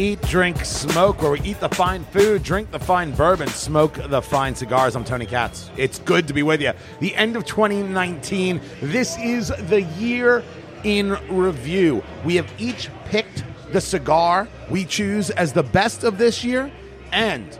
Eat, drink, smoke, where we eat the fine food, drink the fine bourbon, smoke the fine cigars. I'm Tony Katz. It's good to be with you. The end of 2019. This is the year in review. We have each picked the cigar we choose as the best of this year and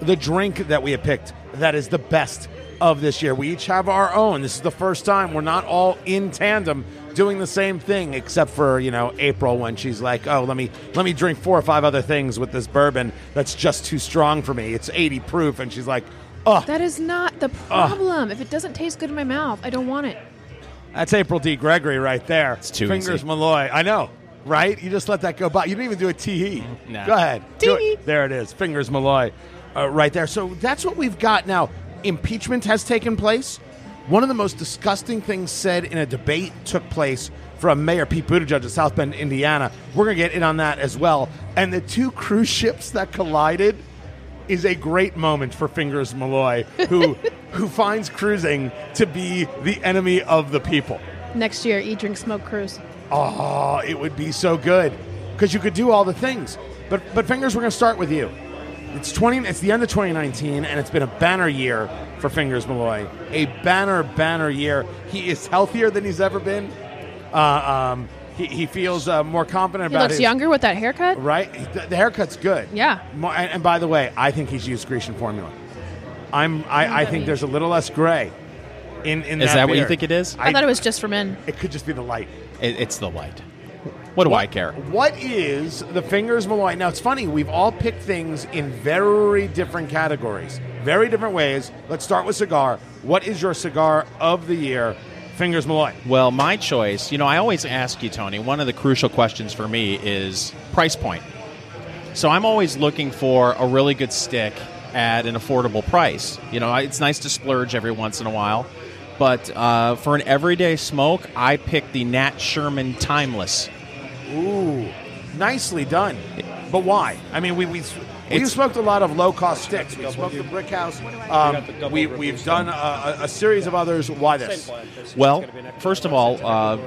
the drink that we have picked that is the best of this year. We each have our own. This is the first time we're not all in tandem doing the same thing except for, you know, April when she's like, "Oh, let me let me drink four or five other things with this bourbon that's just too strong for me. It's 80 proof." And she's like, "Oh, That is not the problem. If it doesn't taste good in my mouth, I don't want it. that's April D. Gregory right there." It's too Fingers easy. Malloy. I know. Right? You just let that go by. You didn't even do a tee. Nah. Go ahead. Do Tee. it. There it is. Fingers Malloy. Uh, right there. So that's what we've got now. Impeachment has taken place. One of the most disgusting things said in a debate took place from Mayor Pete Buttigieg of South Bend, Indiana. We're going to get in on that as well. And the two cruise ships that collided is a great moment for Fingers Malloy, who who finds cruising to be the enemy of the people. Next year, eat, drink, smoke, cruise. Oh, it would be so good because you could do all the things. But but fingers, we're going to start with you. It's twenty. It's the end of 2019, and it's been a banner year for Fingers Malloy. A banner banner year. He is healthier than he's ever been. Uh, um, he, he feels uh, more confident He about looks his younger with that haircut. Right, the, the haircut's good. Yeah. Mo- and, and by the way, I think he's used Grecian formula. I'm. I, I think mean? there's a little less gray. In in Is that what you think it is? I, thought it was just for men. It could just be the light. It, it's the light. What do I care? What is the Fingers Malloy? Now, it's funny, we've all picked things in very different categories, very different ways. Let's start with cigar. What is your cigar of the year, Fingers Malloy? Well, my choice, you know, I always ask you, Tony, one of the crucial questions for me is price point. So I'm always looking for a really good stick at an affordable price. You know, it's nice to splurge every once in a while. But uh, for an everyday smoke, I pick the Nat Sherman Timeless. Ooh, nicely done. But why? I mean, we, we, we've smoked a lot of low cost sticks. We smoked the Brick House. Um, we, we've done a, a, a series of others. Why this? Well, first of all, uh,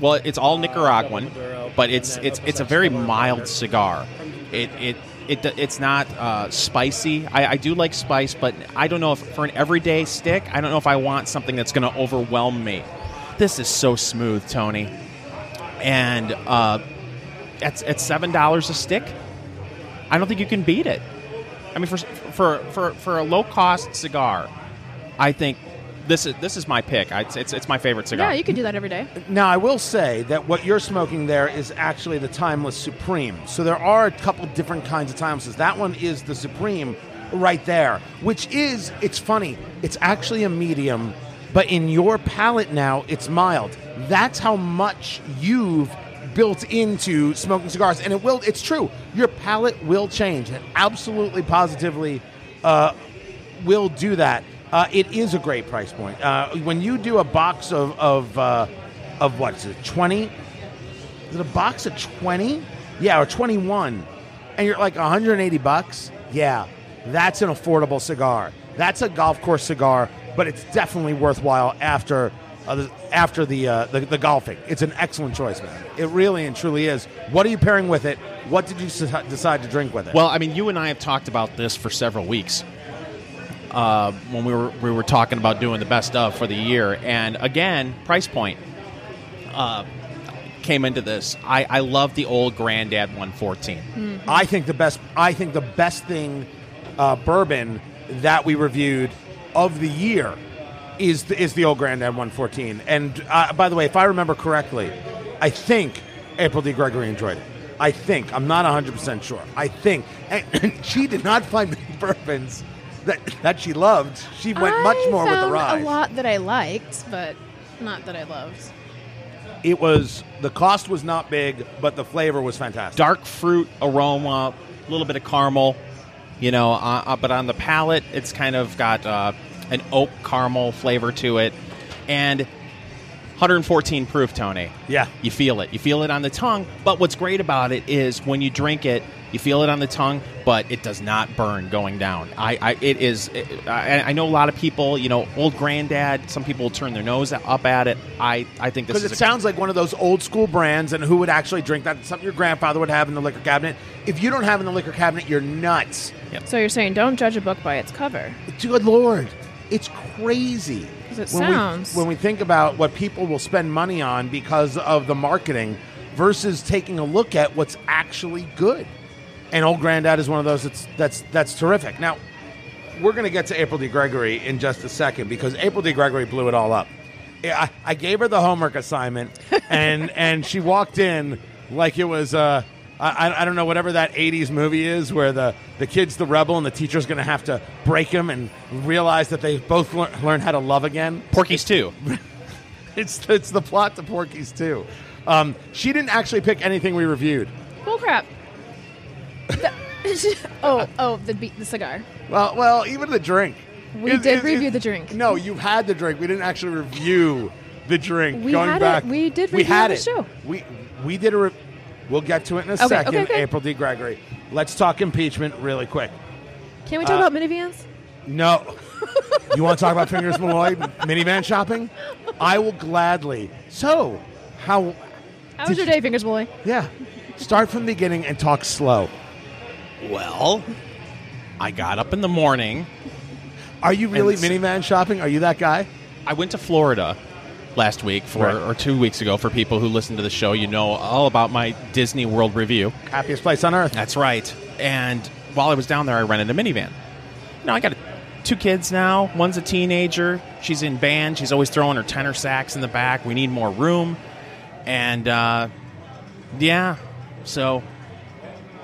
well, it's all Nicaraguan, but it's it's it's a very mild cigar. It it. It, it's not uh, spicy. I, I do like spice, but I don't know if for an everyday stick, I don't know if I want something that's going to overwhelm me. This is so smooth, Tony, and uh, at, at seven dollars a stick, I don't think you can beat it. I mean, for for for for a low cost cigar, I think this is this is my pick. I, it's, it's it's my favorite cigar. Yeah, you could do that every day. Now, I will say that what you're smoking there is actually the Timeless Supreme. So there are a couple different kinds of Timelesses. That one is the Supreme right there, which is, it's funny, it's actually a medium, but in your palate now, it's mild. That's how much you've built into smoking cigars. And it will, it's true, your palate will change. It absolutely, positively uh, will do that. Uh, it is a great price point. Uh, when you do a box of of uh, of what is it, twenty? Is it a box of twenty? Yeah, or twenty one, and you're like one hundred and eighty bucks. Yeah, that's an affordable cigar. That's a golf course cigar, but it's definitely worthwhile after. Uh, after the, uh, the the golfing, it's an excellent choice, man. It really and truly is. What are you pairing with it? What did you s- decide to drink with it? Well, I mean, you and I have talked about this for several weeks. Uh, when we were we were talking about doing the best of for the year, and again, price point uh, came into this. I, I love the old Granddad 114. I think the best. I think the best thing uh, bourbon that we reviewed of the year is the, is the old Grandad 114. And uh, by the way, if I remember correctly, I think April D. Gregory enjoyed it. I think I'm not 100 percent sure. I think, and she did not find many bourbons that that she loved. She went much I more with the found rye. A lot that I liked, but not that I loved. It was the cost was not big, but the flavor was fantastic. Dark fruit aroma, a little bit of caramel, you know, uh, uh, but on the palate, it's kind of got uh, an oak caramel flavor to it, and 114 proof, Tony. Yeah. You feel it. You feel it on the tongue. But what's great about it is when you drink it, you feel it on the tongue, but it does not burn going down. I, I it is. It, I, I know a lot of people. You know, old granddad. Some people turn their nose up at it. I, I think this Because it a- sounds like one of those old school brands, and who would actually drink that? Something your grandfather would have in the liquor cabinet. If you don't have in the liquor cabinet, you're nuts. So you're saying don't judge a book by its cover. Good lord, it's crazy. it when sounds- we, when we think about what people will spend money on because of the marketing versus taking a look at what's actually good. And old granddad is one of those that's that's that's terrific. Now, we're going to get to April D. Gregory in just a second because April D. Gregory blew it all up. I, I gave her the homework assignment, and and she walked in like it was uh, I, I don't know whatever that '80s movie is where the the kid's the rebel and the teacher's going to have to break him and realize that they both lear- learn how to love again. Porky's too. It's it's the plot to Porky's too. Um, she didn't actually pick anything we reviewed. Bull crap. That- oh, oh, the be- the cigar. Well, well, even the drink. We It- did it- review it- the drink. No, you had the drink. We didn't actually review the drink. We Going had it- we did We had the it. show. We we did a. Re- we'll get to it in a Okay, second. okay, okay. April D. Gregory. Let's talk impeachment really quick. Can we talk Uh, about minivans? No. you want to talk about Fingers Malloy minivan shopping? I will gladly. So, how? How was your day, Fingers Boy? Yeah. Start from the beginning and talk slow. Well, I got up in the morning. Are you really minivan shopping? Are you that guy? I went to Florida last week for Right. or two weeks ago. For people who listen to the show, you know all about my Disney World review. Happiest place on earth. That's right. And while I was down there, I rented a minivan. Now I got two kids now. One's a teenager. She's in band. She's always throwing her tenor sax in the back. We need more room. And uh, yeah, so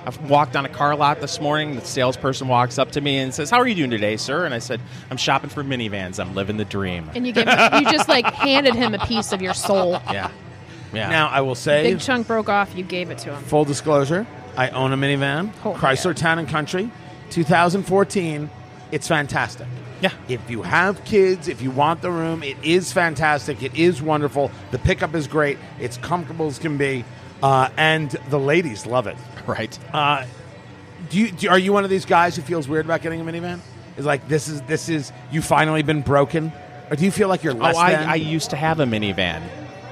I walked on a car lot this morning. The salesperson walks up to me and says, "How are you doing today, sir?" And I said, "I'm shopping for minivans. I'm living the dream." And you gave you just like handed him a piece of your soul. Yeah, yeah. Now, I will say, Big chunk broke off. You gave it to him. full disclosure, I own a minivan, Oh, Chrysler Town and Country, 2014. It's fantastic. yeah. If you have kids, if you want the room, it is fantastic. It is wonderful. The pickup is great. It's comfortable as can be, uh, and the ladies love it. right. Uh, do you do, are you one of these guys who feels weird about getting a minivan? Is like this is this is you finally been broken, or do you feel like you're less oh, I? I used to have a minivan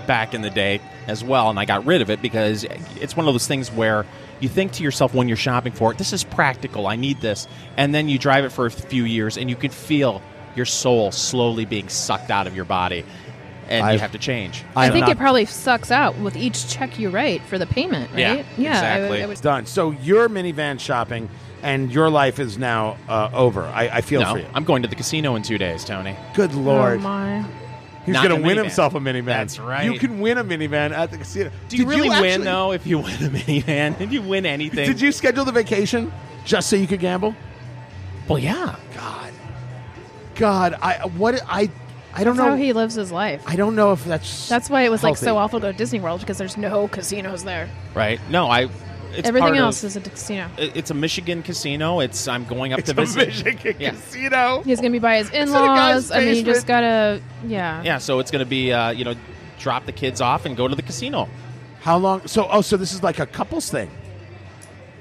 back in the day as well, and I got rid of it because it's one of those things where you think to yourself when you're shopping for it, this is practical, I need this. And then you drive it for a few years and you can feel your soul slowly being sucked out of your body. And I've- you have to change. I I'm think not- it probably sucks out with each check you write for the payment, Yeah, right? I would- exactly. I would- It's done. So your minivan shopping and your life is now uh, over. I, I feel no, for you. I'm going to the casino in two days, Tony. Good lord. Oh my! He's going to win minivan. himself a minivan. That's right. You can win a minivan at the casino. Do you Did really actually- win, though, if you win a minivan? Did you win anything? Did you schedule the vacation just so you could gamble? Well, yeah. God, God, I what I I don't That's know. how he lives his life. I don't know if that's That's why it was like healthy. so awful to go to Disney World because there's no casinos there. Right? No, I. It's Everything part else of- is a casino. it- It's a Michigan casino. It's I'm going up It's to a visit. Michigan Yeah. casino. He's gonna be by his in a guy's in-laws. I mean, you just basement. gotta, yeah. Yeah, so it's going to be uh, you know drop the kids off and go to the casino. How long? So oh, so this is like a couples thing.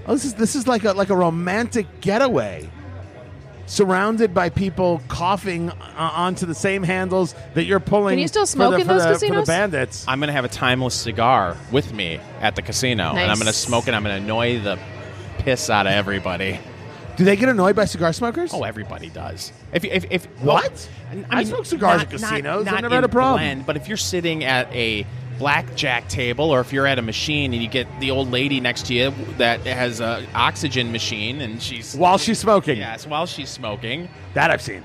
Oh, this is this is like a like a romantic getaway, surrounded by people coughing uh, onto the same handles that you're pulling. Can you still for smoke the, in for those the, For the bandits. I'm going to have a timeless cigar with me at the casino, and I'm going to smoke it. I'm going to annoy the piss out of everybody. Do they get annoyed by cigar smokers? Oh, everybody does. If if, if What? I smoke cigars at casinos. I've never had a problem. blend, but if you're sitting at a blackjack table, or if you're at a machine and you get the old lady next to you that has a oxygen machine, and she's While she's smoking. yes, while she's smoking, That I've seen.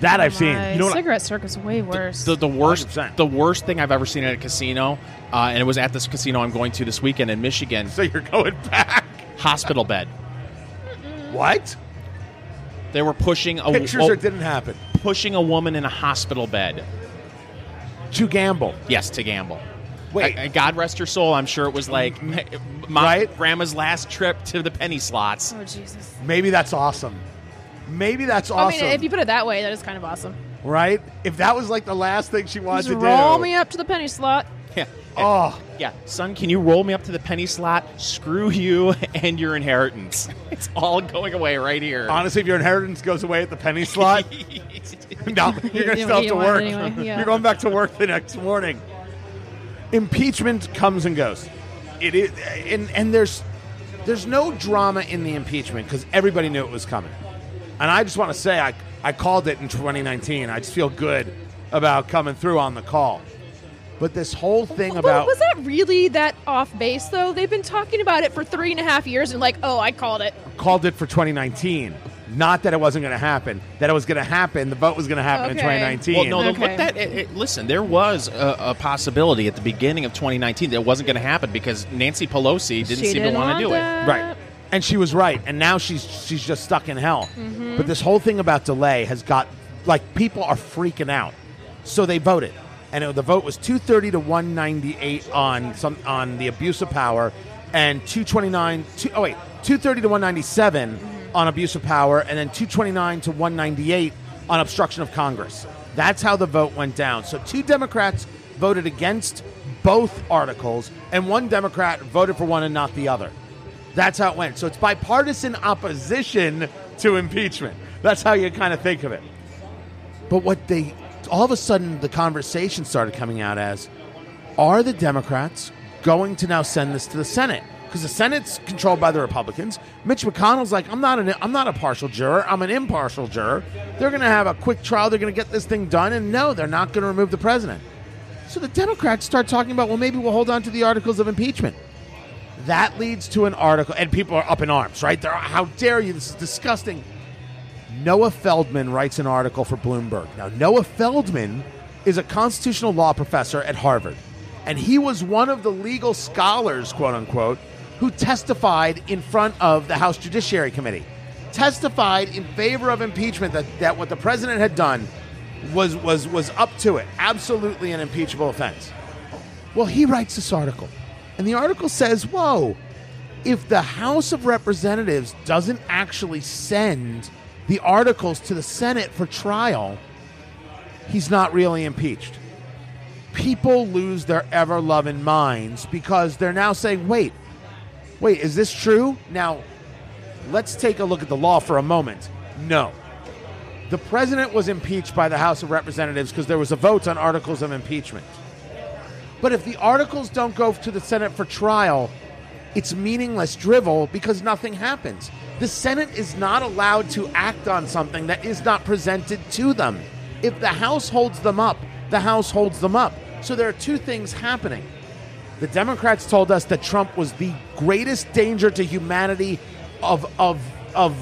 That I've seen. You know what? cigarette circus way worse. the, the worst 100%. the worst thing I've ever seen at a casino, uh, and it was at this casino I'm going to this weekend in Michigan. so you're going back? Hospital bed. What? They were pushing a Pictures oh, or didn't happen? pushing a woman in a hospital bed. To gamble. Yes, to gamble. Wait. Uh, God rest her soul. I'm sure it was like my, Right? grandma's last trip to the penny slots. oh Jesus! Maybe that's awesome. Maybe that's I awesome. mean, if you put it that way, that is kind of awesome. right? If that was like the last thing she wanted Just to roll do, Roll me up to the penny slot. Yeah. oh, Yeah, son, can you roll me up to the penny slot? Screw you and your inheritance. It's all going away right here. honestly, if your inheritance goes away at the penny slot, no, you're gonna still have to work. anyway, yeah. You're going back to work the next morning. Impeachment comes and goes. It is, and and there's there's no drama in the impeachment because everybody knew it was coming. And I just want to say, I I called it in 2019. I just feel good about coming through on the call. But this whole thing Well, about was that really that off base though? They've been talking about it for three and a half years and like, oh, I called it. called it for 2019. Not that it wasn't going to happen. That it was going to happen. The vote was going to happen in 2019. Well, no, no, Okay. look that. It, it- listen, there was a, a possibility at the beginning of 2019 that it wasn't going to happen because Nancy Pelosi didn't She seem didn't to want to do that. it. Right. And she was right. And now she's she's just stuck in hell. Mm-hmm. But this whole thing about delay has got like people are freaking out. So they voted. And it, the vote was 230 to 198 on some on the abuse of power and 229 two, oh wait, 230 to 197 Mm-hmm. on abuse of power and then 229 to 198 on obstruction of Congress. That's how the vote went down. So two Democrats voted against both articles and one Democrat voted for one and not the other. That's how it went. So it's bipartisan opposition to impeachment. That's how you kind of think of it. But what they all of a sudden the conversation started coming out as are the Democrats going to now send this to the Senate? Because the Senate's controlled by the Republicans. Mitch McConnell's like, I'm not an I'm not a partial juror. I'm an impartial juror. They're going to have a quick trial. They're going to get this thing done. And no, they're not going to remove the president. So the Democrats start talking about, well, maybe we'll hold on to the articles of impeachment. That leads to an article, and people are up in arms, right? They're, how dare you? This is disgusting. Noah Feldman writes an article for Bloomberg. Now, Noah Feldman is a constitutional law professor at Harvard, and he was one of the legal scholars, quote unquote, who testified in front of the House Judiciary Committee. Testified in favor of impeachment that, that what the president had done was, was, was up to it. Absolutely an impeachable offense. Well, he writes this article, and the article says, Whoa, if the House of Representatives doesn't actually send the articles to the Senate for trial, he's not really impeached. People lose their ever loving minds because they're now saying, wait, wait, is this true? Now, let's take a look at the law for a moment. No. The president was impeached by the House of Representatives because there was a vote on articles of impeachment. But if the articles don't go to the Senate for trial, it's meaningless drivel because nothing happens. The Senate is not allowed to act on something that is not presented to them. If the House holds them up, the House holds them up. So there are two things happening. The Democrats told us that Trump was the greatest danger to humanity of of of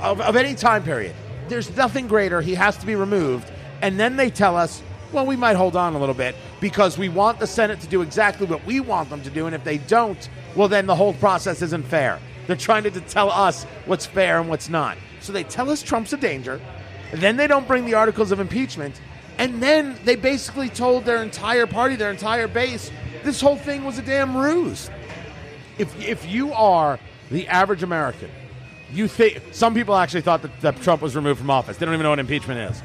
of, of any time period. There's nothing greater. He has to be removed. And then they tell us, well, we might hold on a little bit because we want the Senate to do exactly what we want them to do. And if they don't, well, then the whole process isn't fair. They're trying to tell us what's fair and what's not. So they tell us Trump's a danger. Then they don't bring the articles of impeachment. And then they basically told their entire party, their entire base, this whole thing was a damn ruse. If, if you are the average American, you think some people actually thought that, that Trump was removed from office. They don't even know what impeachment is.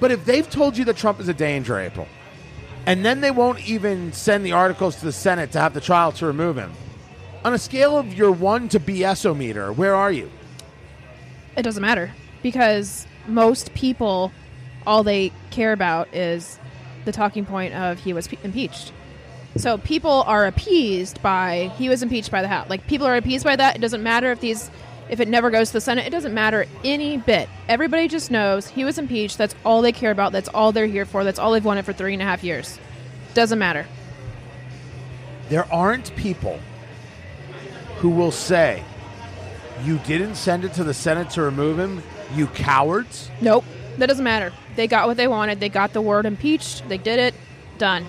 But if they've told you that Trump is a danger, April, and then they won't even send the articles to the Senate to have the trial to remove him, on a scale of your one to BSO meter, where are you? It doesn't matter because most people, all they care about is the talking point of he was pe- impeached. So people are appeased by he was impeached by the House. Like people are appeased by that. It doesn't matter if these if it never goes to the Senate. It doesn't matter any bit. Everybody just knows he was impeached. That's all they care about. That's all they're here for. That's all they've wanted for three and a half years. Doesn't matter. There aren't people who will say, You didn't send it to the Senate to remove him, you cowards. Nope. That doesn't matter. They got what they wanted. They got the word impeached. They did it. Done.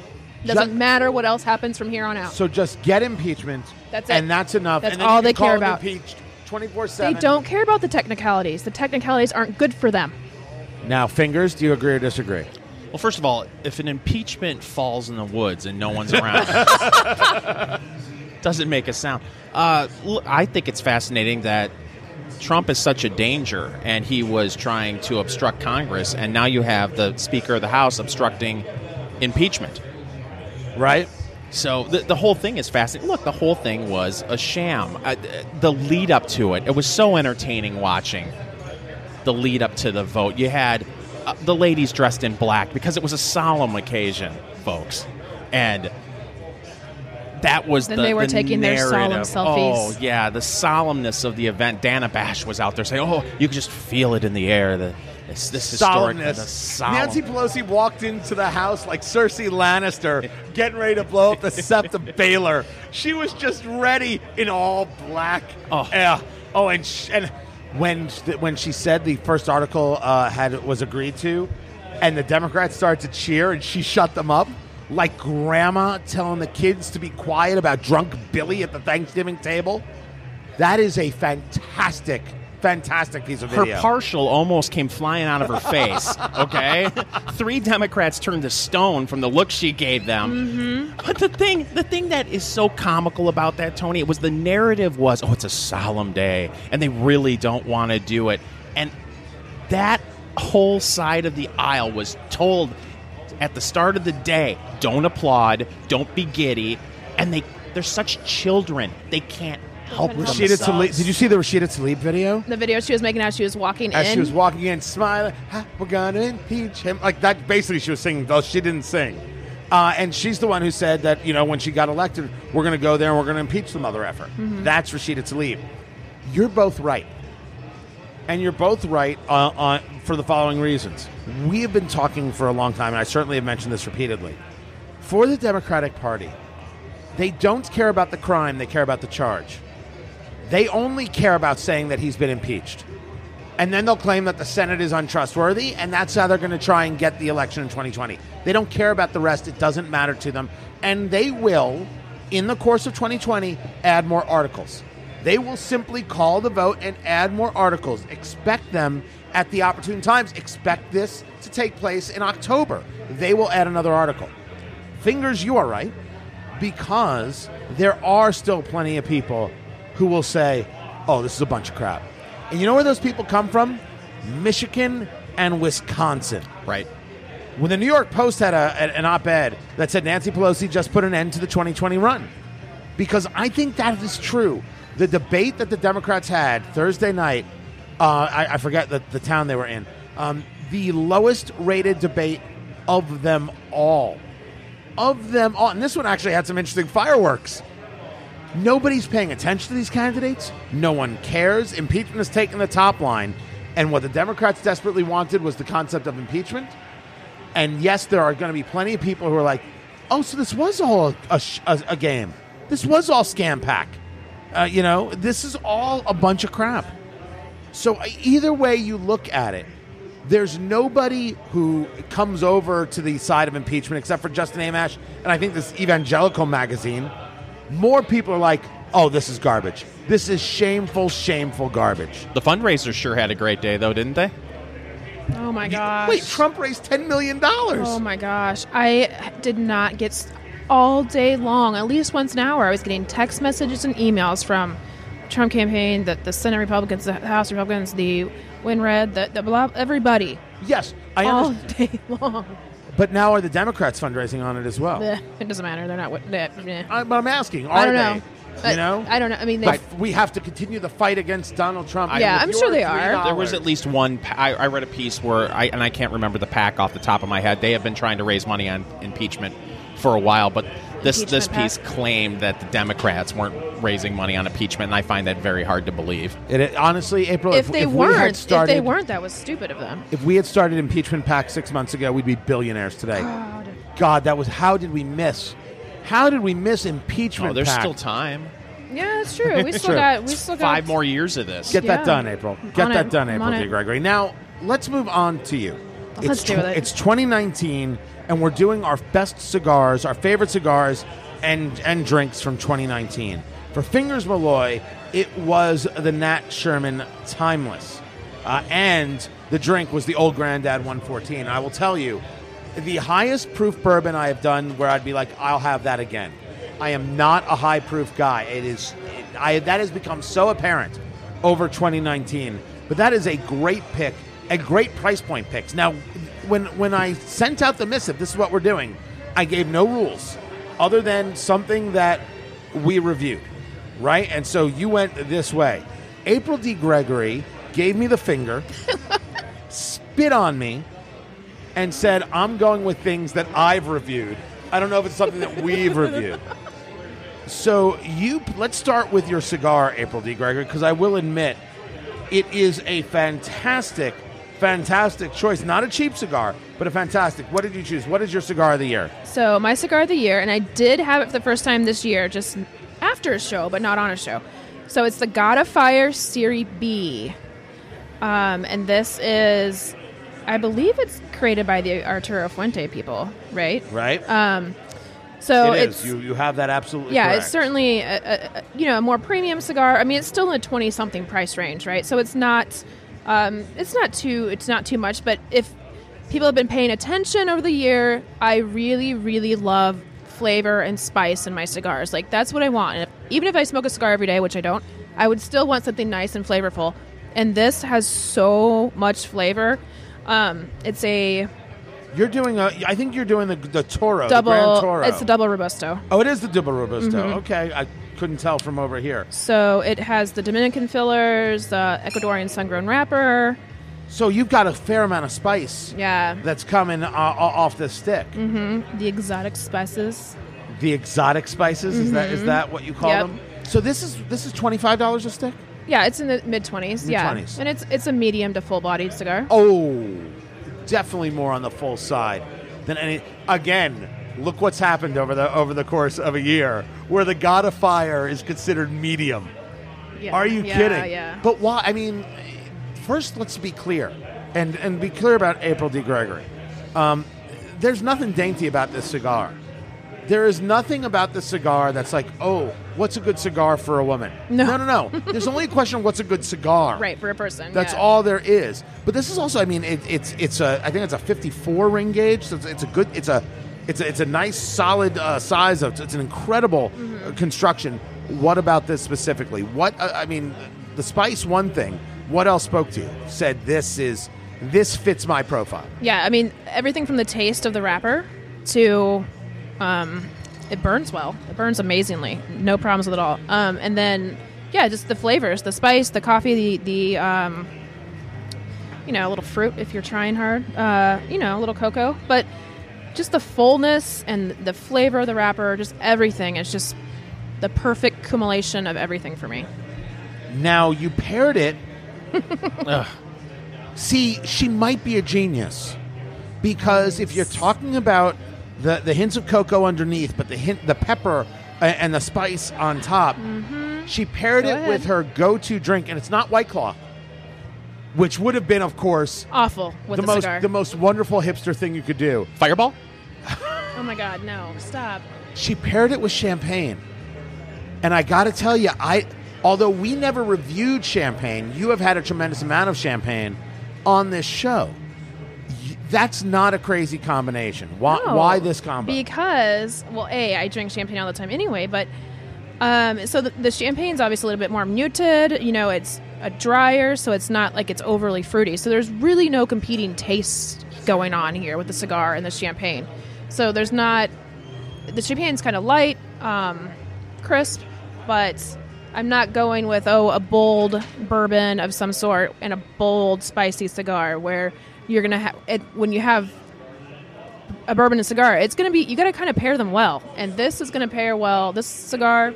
Doesn't Ju- matter what else happens from here on out. So just get impeachment. That's it. And that's enough. That's and then all you can they call care about. Impeached 24 They don't care about the technicalities. The technicalities aren't good for them. Now, fingers, do you agree or disagree? Well, first of all, if an impeachment falls in the woods and no one's around, doesn't make a sound. Uh, l- I think it's fascinating that Trump is such a danger, and he was trying to obstruct Congress, and now you have the Speaker of the House obstructing impeachment. Right? So the, the whole thing is fascinating. Look, the whole thing was a sham. Uh, the lead up to it, it was so entertaining watching the lead up to the vote. You had uh, the ladies dressed in black because it was a solemn occasion, folks, and that was Then the, they were the taking their solemn selfies. Oh yeah, the solemnness of the event. Dana Bash was out there saying, "Oh, you could just feel it in the air." The this, this historic, the Solemnness. solemn. Nancy Pelosi walked into the house like Cersei Lannister, getting ready to blow up the Sept of Baelor. She was just ready in all black. Oh. yeah. Oh, and sh- and when sh- when she said the first article uh, had was agreed to, and the Democrats started to cheer, and she shut them up. Like grandma telling the kids to be quiet about drunk Billy at the Thanksgiving table. That is a fantastic, fantastic piece of video. her partial almost came flying out of her face. Okay, three Democrats turned to stone from the look she gave them. Mm-hmm. But the thing, the thing that is so comical about that, Tony, it was the narrative was, oh, it's a solemn day, and they really don't want to do it, and that whole side of the aisle was told at the start of the day, don't applaud, don't be giddy, and they they're such children, they can't help Rashida. Tlaib. Did you see the Rashida Tlaib video? The video she was making as she was walking As in. she was walking in, smiling, "Ha, we're gonna impeach him. Like that, basically, she was singing, though she didn't sing. Uh, and she's the one who said that, you know, when she got elected, we're going to go there and we're going to impeach the mother effer. That's Rashida Tlaib. You're both right. And you're both right uh, on, for the following reasons. We have been talking for a long time, and I certainly have mentioned this repeatedly. For the Democratic Party, they don't care about the crime, they care about the charge. They only care about saying that he's been impeached. And then they'll claim that the Senate is untrustworthy, and that's how they're going to try and get the election in 2020. They don't care about the rest, it doesn't matter to them. And they will, in the course of 2020, add more articles. They will simply call the vote and add more articles. Expect them at the opportune times. Expect this to take place in October. They will add another article. Fingers, you are right, because there are still plenty of people who will say, oh, this is a bunch of crap. And you know where those people come from? Michigan and Wisconsin. right. When the New York Post had a, an op ed that said Nancy Pelosi just put an end to the 2020 run. Because I think that is true. The debate that the Democrats had Thursday night, uh, I, I forget the, the town they were in, um, the lowest rated debate of them all. Of them all. And this one actually had some interesting fireworks. Nobody's paying attention to these candidates. No one cares. Impeachment has taken the top line. And what the Democrats desperately wanted was the concept of impeachment. And yes, there are going to be plenty of people who are like, oh, so this was all a, a, a game. This was all scam pack. Uh, you know, this is all a bunch of crap. So uh, either way you look at it, there's nobody who comes over to the side of impeachment except for Justin Amash and I think this evangelical magazine. More people are like, oh, this is garbage. This is shameful, shameful garbage. The fundraisers sure had a great day, though, didn't they? oh my gosh. Wait, Trump raised $10 million. Oh my gosh. I did not get s- all day long, at least once an hour. I was getting text messages and emails from Trump campaign, the, the Senate Republicans, the House Republicans, the WinRed, the, the blah, everybody. Yes, I all understand. day long. But now are the Democrats fundraising on it as well? Bleh, it doesn't matter. They're not. wi- bleh, bleh. I, but I'm asking, are I don't they? know. You I- know? I don't know. I mean, they. But we have to continue the fight against Donald Trump. Yeah, I'm sure they are. $3, There was at least one. I, I read a piece where I and I can't remember the PAC off the top of my head. They have been trying to raise money on impeachment for a while, but this this piece PAC? claimed that the Democrats weren't raising money on impeachment, and I find that very hard to believe. It, it- honestly, April, if they we had weren't, started, if they weren't, that was stupid of them. if we had started impeachment PAC six months ago, we'd be billionaires today. God. God, that was how did we miss? How did we miss oh, impeachment? Oh, there's PAC? still time. Yeah, it's true. We still True. got. We still got Five more years of this. Get that done, April. Get on that it. done, April D. Gregory. Now, let's move on to you. Let's do it. It's 2019, and we're doing our best cigars, our favorite cigars, and and drinks from 2019. For Fingers Malloy, it was the Nat Sherman Timeless, uh, and the drink was the Old Grandad 114. I will tell you, the highest proof bourbon I have done, where I'd be like, I'll have that again. I am not a high proof guy. It is, it, I that has become so apparent over 2019. But that is a great pick, a great price point picks. Now, when when I sent out the missive, this is what we're doing. I gave no rules other than something that we reviewed, right? And so you went this way. April D. Gregory gave me the finger, spit on me, and said, I'm going with things that I've reviewed. I don't know if it's something that we've reviewed. So you let's start with your cigar, April D. Gregory, because I will admit it is a fantastic, fantastic choice. Not a cheap cigar, but a fantastic. What did you choose? What is your cigar of the year? So my cigar of the year, and I did have it for the first time this year, just after a show, but not on a show. So it's the God of Fire Serie B, um, and this is, I believe it's created by the Arturo Fuente people, right? Right? Um, so it it's is. You you have that absolutely. yeah, correct. it's certainly a, a, a, you know a more premium cigar. I mean, it's still in the twenty something price range, right? So it's not um, it's not too it's not too much. But if people have been paying attention over the year, I really really love flavor and spice in my cigars. Like that's what I want. And if, even if I smoke a cigar every day, which I don't, I would still want something nice and flavorful. And this has so much flavor. Um, it's a You're doing a. I think you're doing the the Toro, double. the Grand Toro. It's the double robusto. Oh, it is the double robusto. Mm-hmm. Okay, I couldn't tell from over here. So it has the Dominican fillers, the Ecuadorian sun-grown wrapper. So you've got a fair amount of spice Yeah, that's coming uh, off this stick. Mm-hmm. the exotic spices. The exotic spices is that is that what you call Mm-hmm. Yep. them? So this is this is twenty five dollars a stick. Yeah, it's in the mid twenties. Yeah, and it's it's a medium to full bodied cigar. Oh, definitely more on the full side than any. Again, look what's happened over the over the course of a year, where the God of Fire is considered medium. Yeah. Are you yeah, kidding? Yeah. But why? I mean, first let's be clear, and and be clear about April D. Gregory. Um, there's nothing dainty about this cigar. There is nothing about this cigar that's like, oh, what's a good cigar for a woman? No. no, no. no. There's only a question of what's a good cigar. right for a person. That's yeah. all there is. But this is also, I mean, it, it's it's a I think it's a 54 ring gauge. So it's, it's a good it's a it's a, it's a nice solid uh, size of it's an incredible Mm-hmm. uh, construction. What about this specifically? What uh, I mean, the spice one thing. What else spoke to you? Said this is this fits my profile. Yeah, I mean everything from the taste of the wrapper to, um, it burns well. It burns amazingly. No problems with it all. Um, and then yeah, just the flavors, the spice, the coffee, the the um, you know, a little fruit if you're trying hard. Uh, you know, a little cocoa, but just the fullness and the flavor of the wrapper, just everything. It's just the perfect accumulation of everything for me. Now you paired it. Ugh. See, she might be a genius because if you're talking about the, the hints of cocoa underneath, but the hint, the pepper uh, and the spice on top, she paired Go it ahead. with her go-to drink, and it's not White Claw, which would have been, of course, Awful with the the, most cigar. the most wonderful hipster thing you could do. Fireball? Oh my god, no! Stop. She paired it with champagne, and I got to tell you, I although we never reviewed champagne, you have had a tremendous amount of champagne on this show. That's not a crazy combination. Why, No, why this combo? Because, well, A, I drink champagne all the time anyway, but um, so the, the champagne's obviously a little bit more muted. You know, it's a drier, so it's not like it's overly fruity. So there's really no competing taste going on here with the cigar and the champagne. So there's not. The champagne's kind of light, um, crisp, but I'm not going with, oh, a bold bourbon of some sort and a bold, spicy cigar where you're going to have it when you have a bourbon and cigar, it's going to be you got to kind of pair them well, and this is going to pair well. This cigar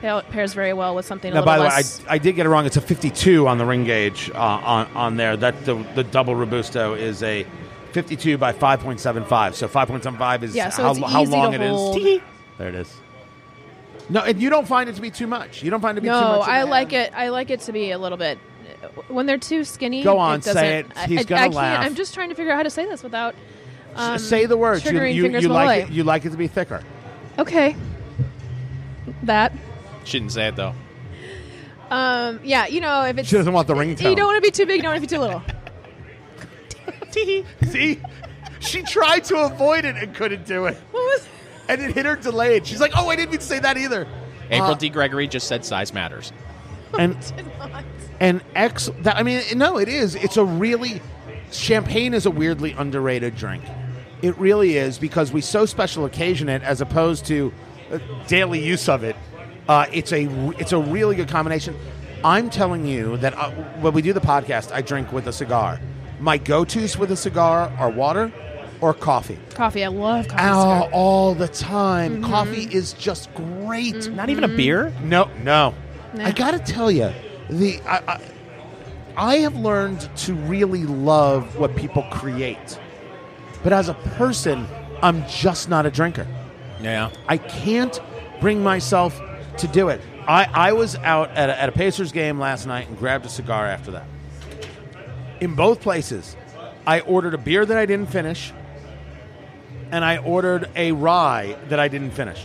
pa- pairs very well with something a now, by the way, I. I did get it wrong. It's a 52 on the ring gauge uh, on on there. That the, the double robusto is a 52 by 5.75. So 5.75 is yeah, so how, how long it is. There it is. No, and you don't find it to be too much. You don't find it to be too No, much. in I like it. I like it to be a little bit. When they're too skinny, Go on, it say it. I- He's I, gonna I can't, laugh. I'm just trying to figure out how to say this without. Um, Say the words. You, you, you like it. You like it to be thicker. Okay. That. She didn't say it though. Um. Yeah. You know, if it's She doesn't want the ringtone. you don't want to be too big, you don't want to be too little. See, she tried to avoid it and couldn't do it, What was? and it hit her delayed. She's like, "Oh, I didn't mean to say that either." April Uh, D. Gregory just said size matters. and and X. That I mean, no, it is. It's a really champagne is a weirdly underrated drink. It really is because we so special occasion it as opposed to uh, daily use of it. Uh, it's a it's a really good combination. I'm telling you that uh, when we do the podcast, I drink with a cigar. My go-tos with a cigar are water or coffee. Coffee. I love coffee. Ow, all the time. Mm-hmm. Coffee is just great. Mm-hmm. Not even a beer. No, no. Nah. I got to tell you, the I, I, I have learned to really love what people create, but as a person, I'm just not a drinker. Yeah. I can't bring myself to do it. I, I was out at a, at a Pacers game last night and grabbed a cigar after that. In both places, I ordered a beer that I didn't finish, and I ordered a rye that I didn't finish.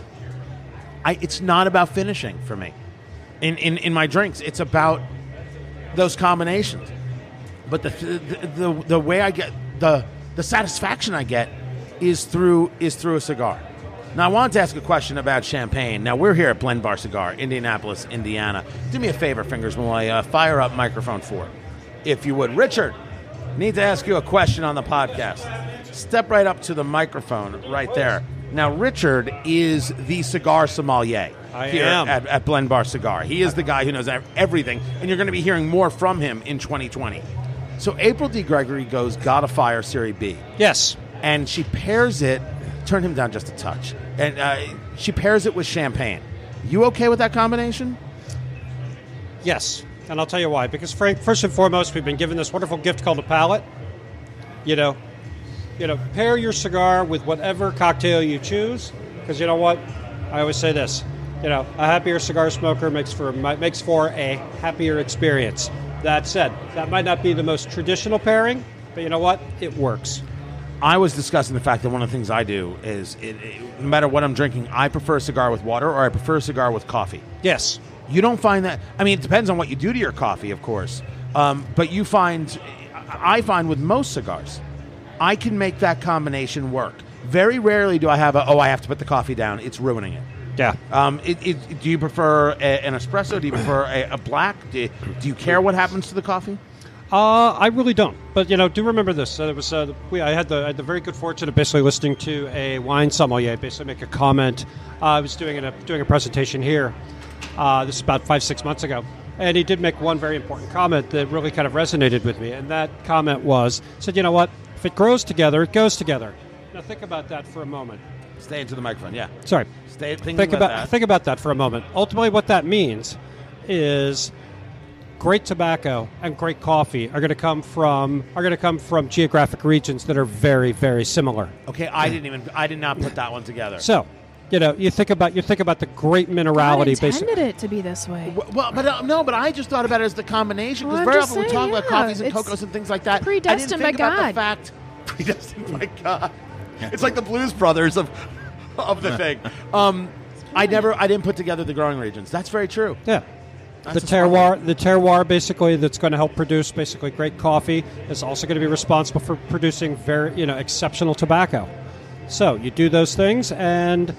I, it's not about finishing for me. In, in, in my drinks, it's about those combinations. But the, the, the, the way I get the, the satisfaction I get is through is through a cigar. Now I wanted to ask a question about champagne. Now we're here at Blend Bar Cigar, Indianapolis, Indiana. Do me a favor, fingers Malloy, uh, fire up microphone four, if you would. Richard, need to ask you a question on the podcast. Step right up to the microphone right there. Now Richard is the cigar sommelier I here am. at, at Blend Bar Cigar. He is the guy who knows everything, and you're going to be hearing more from him in 2020. So April D. Gregory goes of Fire Series B Yes. and she pairs it. Turn him down just a touch, and uh, she pairs it with champagne. You okay with that combination? Yes. And I'll tell you why. Because Frank, first and foremost, we've been given this wonderful gift called a palate. You know, you know, pair your cigar with whatever cocktail you choose. Because you know what? I always say this. You know, a happier cigar smoker makes for makes for a happier experience. That said, that might not be the most traditional pairing, but you know what? It works. I was discussing the fact that one of the things I do is, it, it- no matter what I'm drinking, I prefer a cigar with water or I prefer a cigar with coffee. Yes. You don't find that. I mean, it depends on what you do to your coffee, of course. Um, but you find, I find with most cigars, I can make that combination work. Very rarely do I have a, oh, I have to put the coffee down. It's ruining it. Yeah. Um, it, it, do you prefer a, an espresso? Do you prefer a, a black? Do, do you care what happens to the coffee? Uh, I really don't. But you know, do remember this. Uh, it was uh, we, I had the I had the very good fortune of basically listening to a wine sommelier basically make a comment. Uh, I was doing a doing a presentation here. Uh, this is about five six months ago, and he did make one very important comment that really kind of resonated with me. And that comment was said, you know what? If it grows together, it goes together. Now think about that for a moment. Stay into the microphone. Yeah. Sorry. Stay thinking think about, about that. think about that for a moment. Ultimately, what that means is great tobacco and great coffee are going to come from are going to come from geographic regions that are very very similar. okay, I didn't even. I did not put that one together. So, you know, you think about you think about the great God minerality. intended it to be this way. W- Well, but uh, no, but I just thought about it as the combination because Well, very just often we saying, talk about coffees and it's cocos and things like that. Predestined I didn't by think about the fact predestined by God. It's like the Blues Brothers of of the thing. Um, I never, I didn't put together the growing regions. That's very true. Yeah. That's the a smart terroir, the terroir, basically, that's going to help produce basically great coffee, is also going to be responsible for producing very, you know, exceptional tobacco. So you do those things, and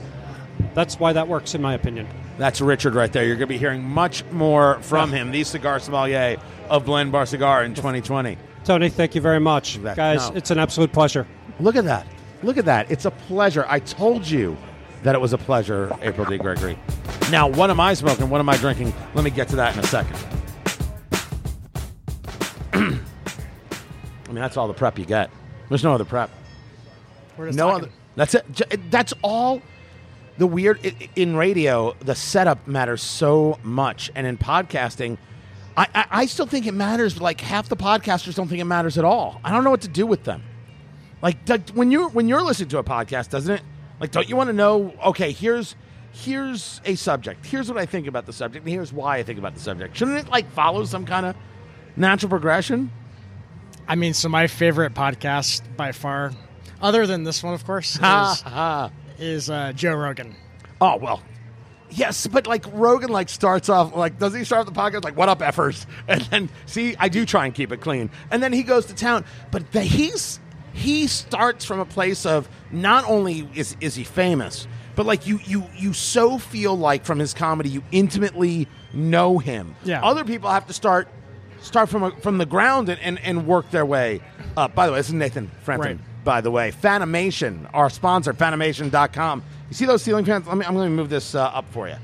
that's why that works, in my opinion. That's Richard right there. You're going to be hearing much more from him, the cigar sommelier of Blend Bar Cigar in 2020. Tony, thank you very much, bet. guys. No. It's an absolute pleasure. Look at that. Look at that. It's a pleasure. I told you that it was a pleasure, April D. Gregory. Now, what am I smoking? What am I drinking? Let me get to that in a second. I mean, that's all the prep you get. There's no other prep. We're just no talking. other. That's it. That's all. The weird in radio, the setup matters so much, and in podcasting, I, I, I still think it matters. But like half the podcasters don't think it matters at all. I don't know what to do with them. Like when you're when you're listening to a podcast, doesn't it? Like, don't you want to know? Okay, here's here's a subject. Here's what I think about the subject, and here's why I think about the subject. Shouldn't it like follow some kind of natural progression? I mean, so my favorite podcast by far, other than this one, of course, is. Is uh, Joe Rogan. Oh well, yes, but like Rogan, like starts off like doesn't he start off the podcast like "What up, effers?" and then see, I do try and keep it clean, and then he goes to town. But the, he's he starts from a place of not only is is he famous, but like you you you so feel like from his comedy you intimately know him. Yeah. Other people have to start start from a, from the ground and, and, and work their way up. By the way, this is Nathan Frampton. Right. By the way, Fanimation, our sponsor, Fanimation.com. You see those ceiling fans? Let me, I'm going to move this uh, up for you.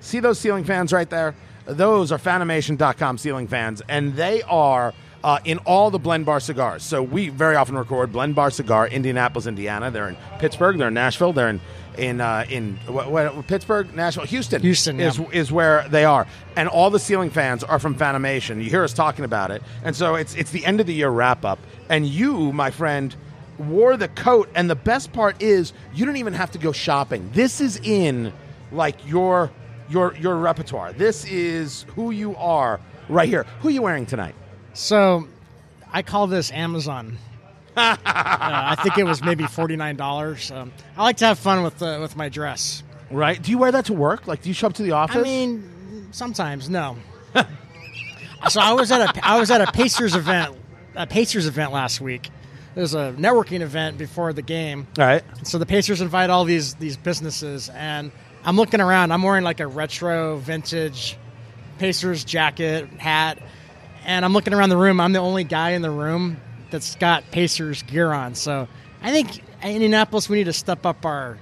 See those ceiling fans right there? Those are Fanimation.com ceiling fans, and they are uh, in all the Blend Bar cigars. So we very often record Blend Bar Cigar, Indianapolis, Indiana. They're in Pittsburgh. They're in Nashville. They're in in uh, in what, what, Pittsburgh, Nashville, Houston. Houston, is yeah. is where they are, and all the ceiling fans are from Fanimation. You hear us talking about it, and so it's it's the end of the year wrap up, and you, my friend. Wore the coat, and the best part is you don't even have to go shopping. This is in like your your your repertoire. This is who you are right here. Who are you wearing tonight? So, I call this Amazon. uh, I think it was maybe forty nine dollars. Um, I like to have fun with uh, with my dress. Right? Do you wear that to work? Like, do you show up to the office? I mean, sometimes no. so I was at a I was at a Pacers event, a Pacers event last week. Was a networking event before the game. all right. So the Pacers invite all these these businesses, and I'm looking around. I'm wearing like a retro, vintage Pacers jacket, hat, and I'm looking around the room. I'm the only guy in the room that's got Pacers gear on. So I think in Indianapolis we need to step up our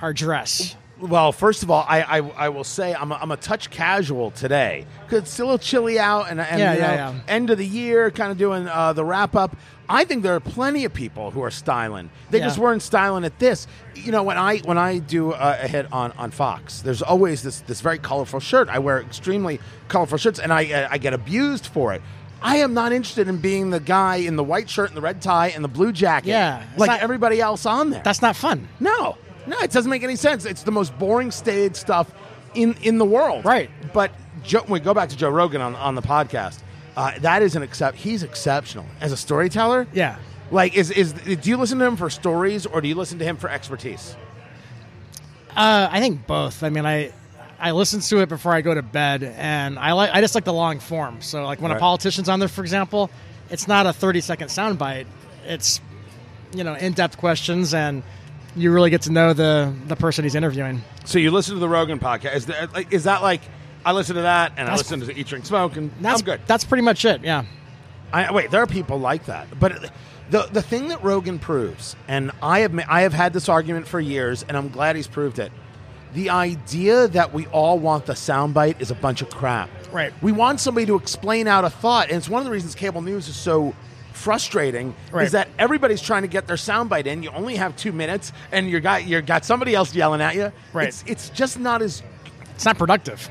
our dress. Well, first of all, I I, I will say I'm a, I'm a touch casual today because it's still a little chilly out, and, and Yeah, you know, yeah, yeah. end of the year, kind of doing uh, the wrap up. I think there are plenty of people who are styling. They Yeah. just weren't styling at this. You know, when I when I do a hit on, on Fox, there's always this this very colorful shirt. I wear extremely colorful shirts, and I I get abused for it. I am not interested in being the guy in the white shirt and the red tie and the blue jacket, Yeah, it's like not- everybody else on there. That's not fun. No, no, it doesn't make any sense. It's the most boring stage stuff in in the world. Right. But Joe, we go back to Joe Rogan on, on the podcast. Uh, that is an accept. He's exceptional as a storyteller. Yeah. Like, is is do you listen to him for stories or do you listen to him for expertise? Uh, I think both. I mean, I I listen to it before I go to bed, and I like I just like the long form. So, like when Right. a politician's on there, for example, it's not a thirty second soundbite. It's you know in depth questions, and you really get to know the the person he's interviewing. So you listen to the Rogan podcast. Is that like, is that like I listen to that and I listen to Eat Drink Smoke and That's I'm good. That's pretty much it. Yeah. I, wait, there are people like that, but the the thing that Rogan proves, and I have ma- I have had this argument for years, and I'm glad he's proved it. The idea that we all want the soundbite is a bunch of crap. Right. We want somebody to explain out a thought, and it's one of the reasons cable news is so frustrating. Right. Is that everybody's trying to get their soundbite in? You only have two minutes, and you got you got somebody else yelling at you. Right. It's it's just not as It's not productive.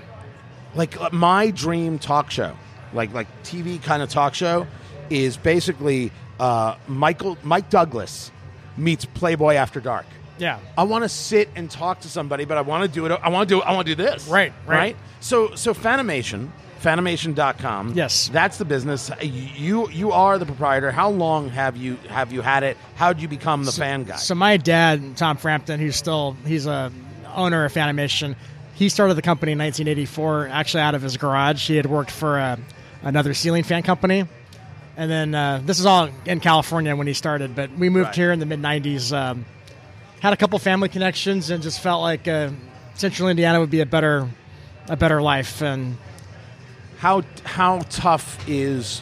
like uh, my dream talk show, like like TV kind of talk show, is basically uh, Michael Mike Douglas meets Playboy After Dark. Yeah. I want to sit and talk to somebody, but I want to do it. I want to do. I want to do this. Right, right. So so Fanimation, Fanimation.com. Yes. that's the business. You you are the proprietor. How long have you have you had it? How did you become the fan guy? So my dad, Tom Frampton, who's still he's a owner of Fanimation. He started the company in 1984, actually out of his garage. He had worked for uh, another ceiling fan company, and then uh, this is all in California when he started. But we moved Right. here in the mid 90s. Um, had a couple family connections, and just felt like uh, Central Indiana would be a better a better life. And how how tough is?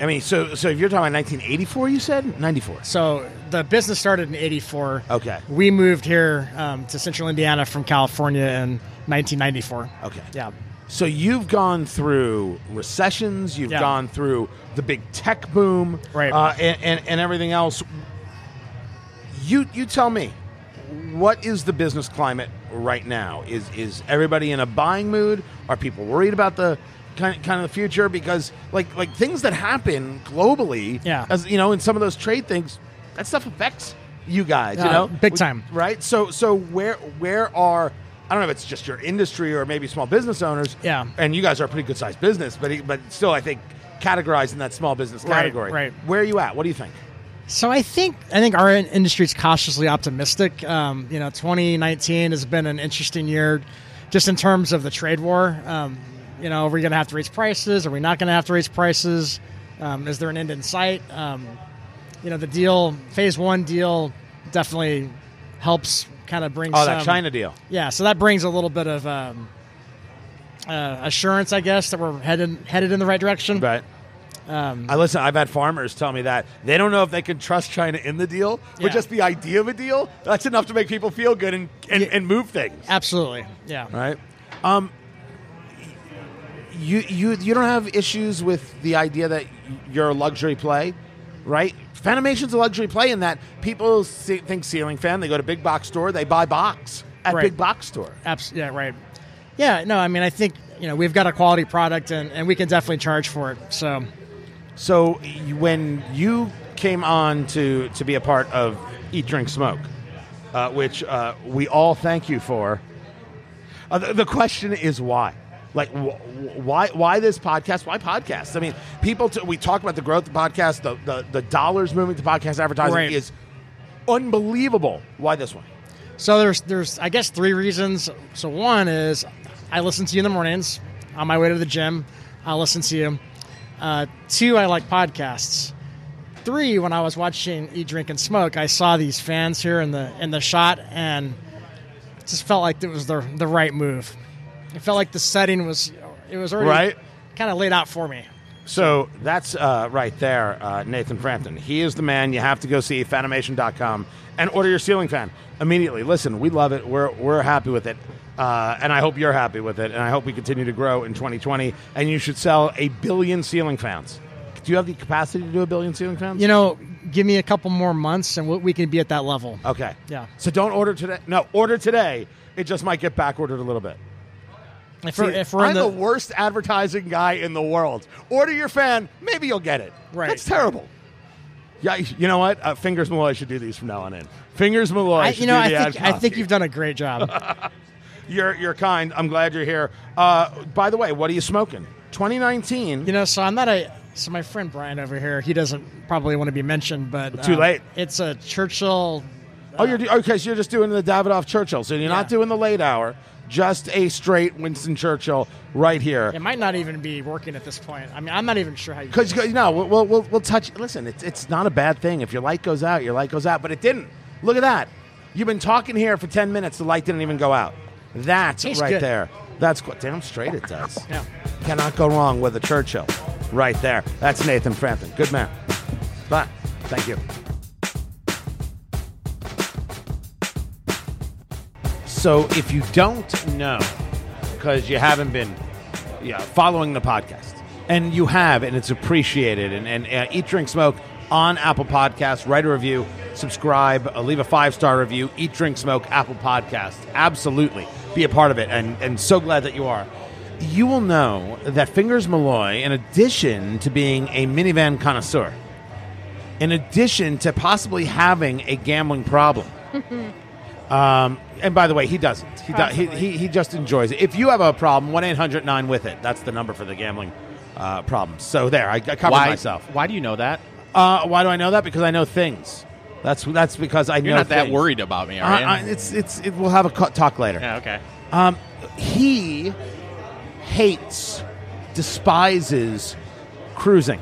I mean, so so if you're talking about 1984, you said 94. so the business started in '84. Okay. We moved here um, to Central Indiana from California in 1994. Okay. Yeah. So you've gone through recessions, you've Yeah. gone through the big tech boom, Right. uh, and, and, and everything else. You you tell me, what is the business climate right now? Is is everybody in a buying mood? Are people worried about the kind kind of the future? Because like like things that happen globally, Yeah. as you know, in some of those trade things, that stuff affects you guys. you Uh, know, big time. right? So so where where are I don't know if it's just your industry or maybe small business owners. Yeah. And you guys are a pretty good sized business, but but still, I think categorized in that small business Right, category. right. Where are you at? What do you think? So I think I think our industry is cautiously optimistic. Um, you know, 2019 has been an interesting year, just in terms of the trade war. Um, you know, are we going to have to raise prices? Are we not going to have to raise prices? Um, is there an end in sight? Um, you know, the deal, phase one deal, definitely helps kind of bring Oh, some, that China deal. Yeah, so that brings a little bit of um, uh, assurance, I guess, that we're headed headed in the right direction. Right. Um, I listen. I've had farmers tell me that they don't know if they can trust China in the deal, but Yeah. just the idea of a deal that's enough to make people feel good and and, Yeah. and move things. absolutely, yeah. Right. Um. You you you don't have issues with the idea that you're a luxury play, right? Fanimation's a luxury play in that people see, think ceiling fan. They go to big box store, they buy box at Right. big box store. Abs- yeah, right. Yeah, no, I mean, I think you know we've got a quality product, and, and we can definitely charge for it. So So when you came on to to be a part of Eat Drink Smoke, uh, which uh, we all thank you for, uh, the, the question is why. Like wh- wh- why? Why this podcast? Why podcast? I mean, people. T- we talk about the growth of podcast. The, the the dollars moving to podcast advertising Right. is unbelievable. Why this one? So there's there's I guess three reasons. So one is I listen to you in the mornings on my way to the gym. I listen to you. Uh, two, I like podcasts. Three, when I was watching Eat, Drink, and Smoke, I saw these fans here in the in the shot, and it just felt like it was the the right move. It felt like the setting was it was already Right. kind of laid out for me. So that's uh, right there, uh, Nathan Frampton. He is the man. You have to go see Fanimation.com and order your ceiling fan immediately. Listen, we love it. We're, we're happy with it. Uh, and I hope you're happy with it. And I hope we continue to grow in 2020. And you should sell a billion ceiling fans. Do you have the capacity to do a billion ceiling fans? You know, give me a couple more months, and we we can be at that level. Okay. Yeah. So don't order today. No, order today. It just might get back ordered a little bit. If See, if we're I'm the, the, worst advertising guy in the world. Order your fan, maybe you'll get it. Right. That's terrible. Yeah, you know what? Uh, Fingers Malloy should do these from now on in. Fingers Malloy. I, should you know, I think I think you've done a great job. You're you're kind. I'm glad you're here. Uh, by the way, what are you smoking? 2019. You know, so I'm not a. So my friend Brian over here, he doesn't probably want to be mentioned, but Too um, late. It's a Churchill. oh, you're do- okay. So you're just doing the Davidoff Churchill. So you're not doing the late hour. Just a straight Winston Churchill right here. It might not even be working at this point. I mean, I'm not even sure how you. Because you know, we'll, we'll, we'll, we'll touch. Listen, it's, it's not a bad thing. If your light goes out, your light goes out. But it didn't. Look at that. You've been talking here for 10 minutes. The light didn't even go out. That's Tastes right good. there. That's qu- damn straight it does. Yeah. Cannot go wrong with a Churchill. Right there. That's Nathan Frampton. Good man. But thank you. So if you don't know, because you haven't been yeah, following the podcast, and you have, and it's appreciated, and, and uh, Eat, Drink, Smoke on Apple Podcasts, write a review, subscribe, uh, leave a five star review, Eat, Drink, Smoke, Apple Podcast. Absolutely. Be a part of it, and, and so glad that you are. You will know that Fingers Malloy, in addition to being a minivan connoisseur, in addition to possibly having a gambling problem, um, and by the way, he doesn't. He, does, he, he he just enjoys it. If you have a problem, one 800 9 with it. That's the number for the gambling uh, problems. So there, I, I covered Why, myself. why do you know that? Uh, why do I know that? Because I know things. That's that's because I You're know not that things. worried about me, are you? uh, it's it's it, we'll have a co- talk later. yeah, okay. Um, he hates, despises cruising.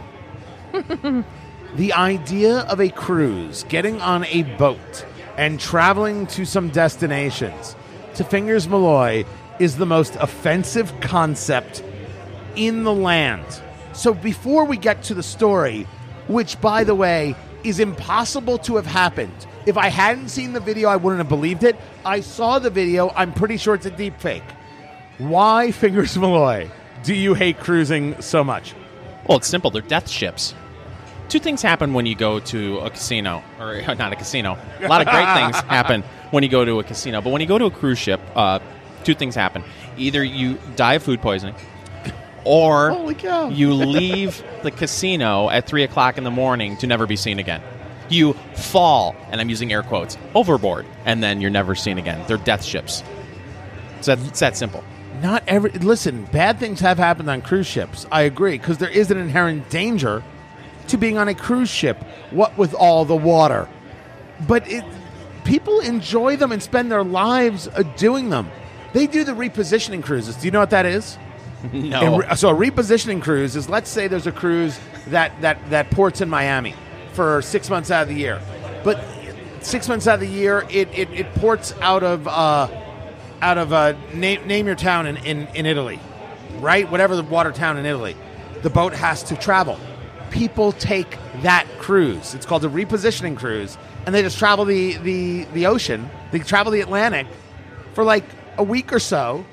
the idea of a cruise, getting on a boat and traveling to some destinations, to Fingers Malloy, is the most offensive concept in the land. So before we get to the story, which by the way is impossible to have happened. If I hadn't seen the video, I wouldn't have believed it. I saw the video. I'm pretty sure it's a deep fake. Why, Fingers Malloy, do you hate cruising so much? Well, it's simple. They're death ships. Two things happen when you go to a casino, or not a casino. A lot of great things happen when you go to a casino, but when you go to a cruise ship, uh, two things happen. Either you die of food poisoning, or you leave the casino at three o'clock in the morning to never be seen again. You fall, and I'm using air quotes, overboard, and then you're never seen again. They're death ships. It's that, it's that simple. Not every. Listen, bad things have happened on cruise ships. I agree, because there is an inherent danger to being on a cruise ship. What with all the water, but it, people enjoy them and spend their lives uh, doing them. They do the repositioning cruises. Do you know what that is? No. Re- so a repositioning cruise is let's say there's a cruise that that that ports in Miami for six months out of the year, but six months out of the year, it it, it ports out of uh, out of uh, name name your town in, in in Italy, right? Whatever the water town in Italy, the boat has to travel. People take that cruise. It's called a repositioning cruise, and they just travel the the the ocean. They travel the Atlantic for like a week or so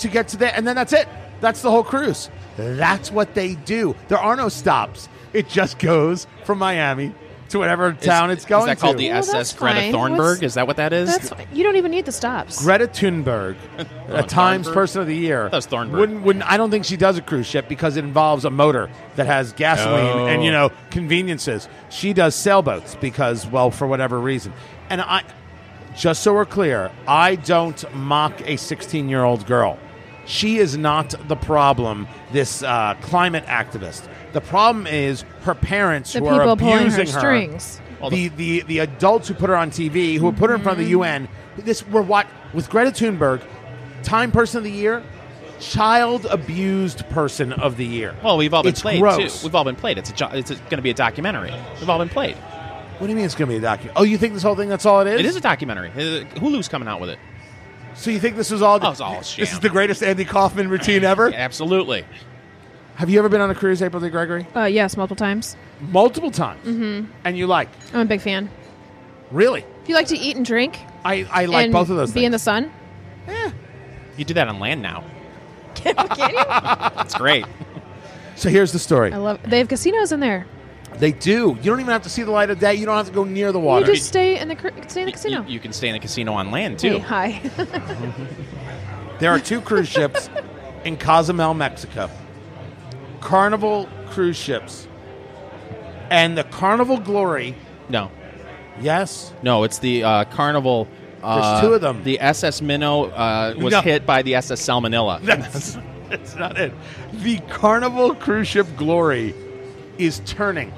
to get to there, and then that's it. That's the whole cruise. That's what they do. There are no stops. It just goes from Miami to whatever town is, it's going to. Is that called to. the Well, SS that's Greta fine. Thornburg? What's- Is that what that is? That's you don't even need the stops. Greta Thunberg, a oh, Times Thornburg? Person of the Year. That's Thornburg. Wouldn't, wouldn't, I don't think she does a cruise ship because it involves a motor that has gasoline Oh. and you know conveniences. She does sailboats because, well, for whatever reason. And I, just so we're clear, I don't mock a 16 year old girl. She is not the problem. This uh, climate activist. The problem is her parents The who are people pulling her abusing strings. Well, the, the the adults who put her on TV, who put her in front of the Mm-hmm. UN. This we're what with Greta Thunberg, Time Person of the Year, Child Abused Person of the Year. well, we've all been It's played gross. too. We've all been played. It's a jo- it's going to be a documentary. We've all been played. What do you mean it's going to be a document? Oh, you think this whole thing? That's all it is. It is a documentary. Uh, Hulu's coming out with it. So you think this was all? Oh, it's all a This is the greatest Andy Kaufman routine ever. Absolutely. Have you ever been on a cruise, April D. Gregory? Uh, yes, multiple times. Multiple times. Mm-hmm. And you like? I'm a big fan. Really? You like to eat and drink, I, I like and both of those be in the sun. Yeah. You do that on land now. Can you? That's great. so here's the story. I love. They have casinos in there. They do. You don't even have to see the light of day. You don't have to go near the water. You water. just stay in the stay in the casino. you can stay in the casino on land Hey, too. hi. There are two cruise ships in Cozumel, Mexico. Carnival cruise ships. And the Carnival Glory, No, yes, no, it's the uh, Carnival. Uh, There's two of them. The SS Minnow uh, was No. hit by the SS Salmonella. that's, that's not it. The Carnival cruise ship Glory is turning.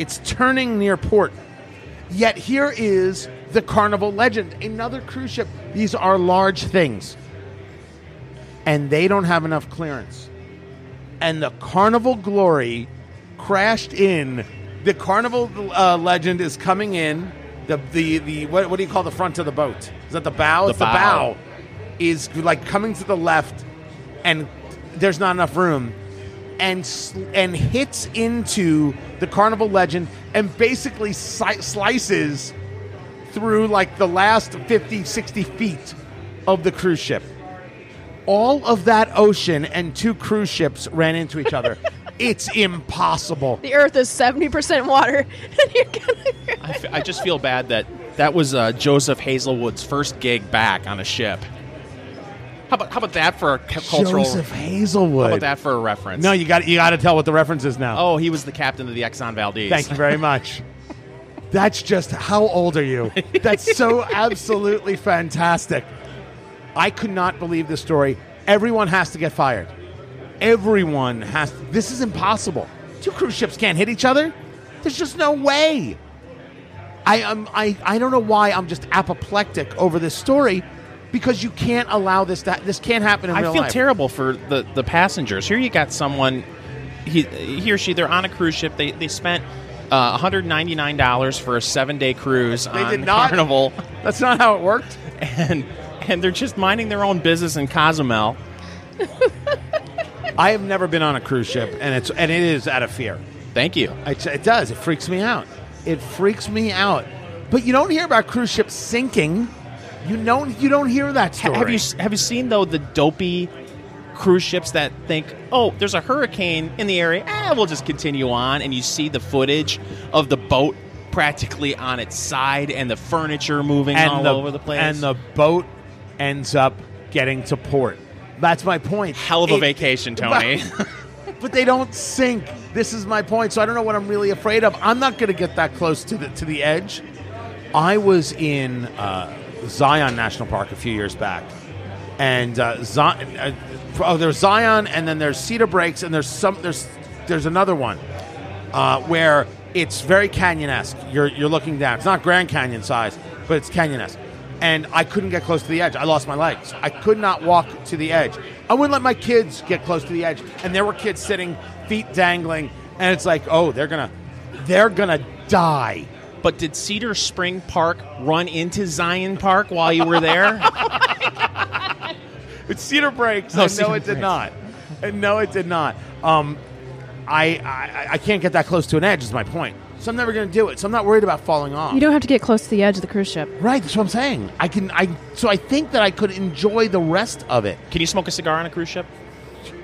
It's turning near port. Yet here is the Carnival Legend, another cruise ship. These are large things. And they don't have enough clearance. And the Carnival Glory crashed in. The Carnival uh, Legend is coming in. The, the, the what, what do you call the front of the boat? Is that the bow? The it's the bow. bow. Is like coming to the left, and there's not enough room and sl- and hits into the Carnival Legend and basically si- slices through like the last 50, 60 feet of the cruise ship. All of that ocean and two cruise ships ran into each other. it's impossible. the Earth is seventy percent water, and you're gonna. I, f- I just feel bad that that was uh, Joseph Hazelwood's first gig back on a ship. How about how about that for a cultural? Joseph Hazelwood. How about that for a reference? No, you got you got to tell what the reference is now. Oh, he was the captain of the Exxon Valdez. Thank you very much. That's just how old are you? That's so absolutely fantastic. I could not believe this story. Everyone has to get fired. Everyone has. this is impossible. Two cruise ships can't hit each other. There's just no way. I am. I. I don't know why I'm just apoplectic over this story, because you can't allow this. To, this can't happen in. I real feel life. terrible for the, the passengers. Here you got someone, he, he or she, they're on a cruise ship. They, they spent uh, $199 for a seven day cruise They on did not. Carnival, That's not how it worked. and, and they're just minding their own business in Cozumel. I have never been on a cruise ship, and it's and it is out of fear. Thank you. It, it does. It freaks me out. It freaks me out. But you don't hear about cruise ships sinking. You don't. You don't hear that story. Have you have you seen though the dopey cruise ships that think, oh, there's a hurricane in the area, eh, we'll just continue on, and you see the footage of the boat practically on its side and the furniture moving all over the place. And the boat ends up getting to port. That's my point. hell of a It- vacation, Tony. but they don't sink. This is my point. So I don't know what I'm really afraid of. I'm not going to get that close to the to the edge. I was in uh, Zion National Park a few years back, and uh, Zion. Uh, oh, there's Zion, and then there's Cedar Breaks, and there's some there's there's another one uh, where it's very canyon-esque. You're you're looking down. It's not Grand Canyon size, but it's canyon-esque. And I couldn't get close to the edge. I lost my legs. I could not walk to the edge. I wouldn't let my kids get close to the edge. And there were kids sitting, feet dangling, and it's like, oh, they're gonna, they're gonna die But did Cedar Spring Park run into Zion Park while you were there? It's Cedar Breaks. Oh, and Cedar no, it did Breaks. not. And no, it did not. Um, I, I I can't get that close to an edge. Is my point. So I'm never going to do it. So I'm not worried about falling off. You don't have to get close to the edge of the cruise ship. right. That's what I'm saying. I can. I so I think that I could enjoy the rest of it. Can you smoke a cigar on a cruise ship?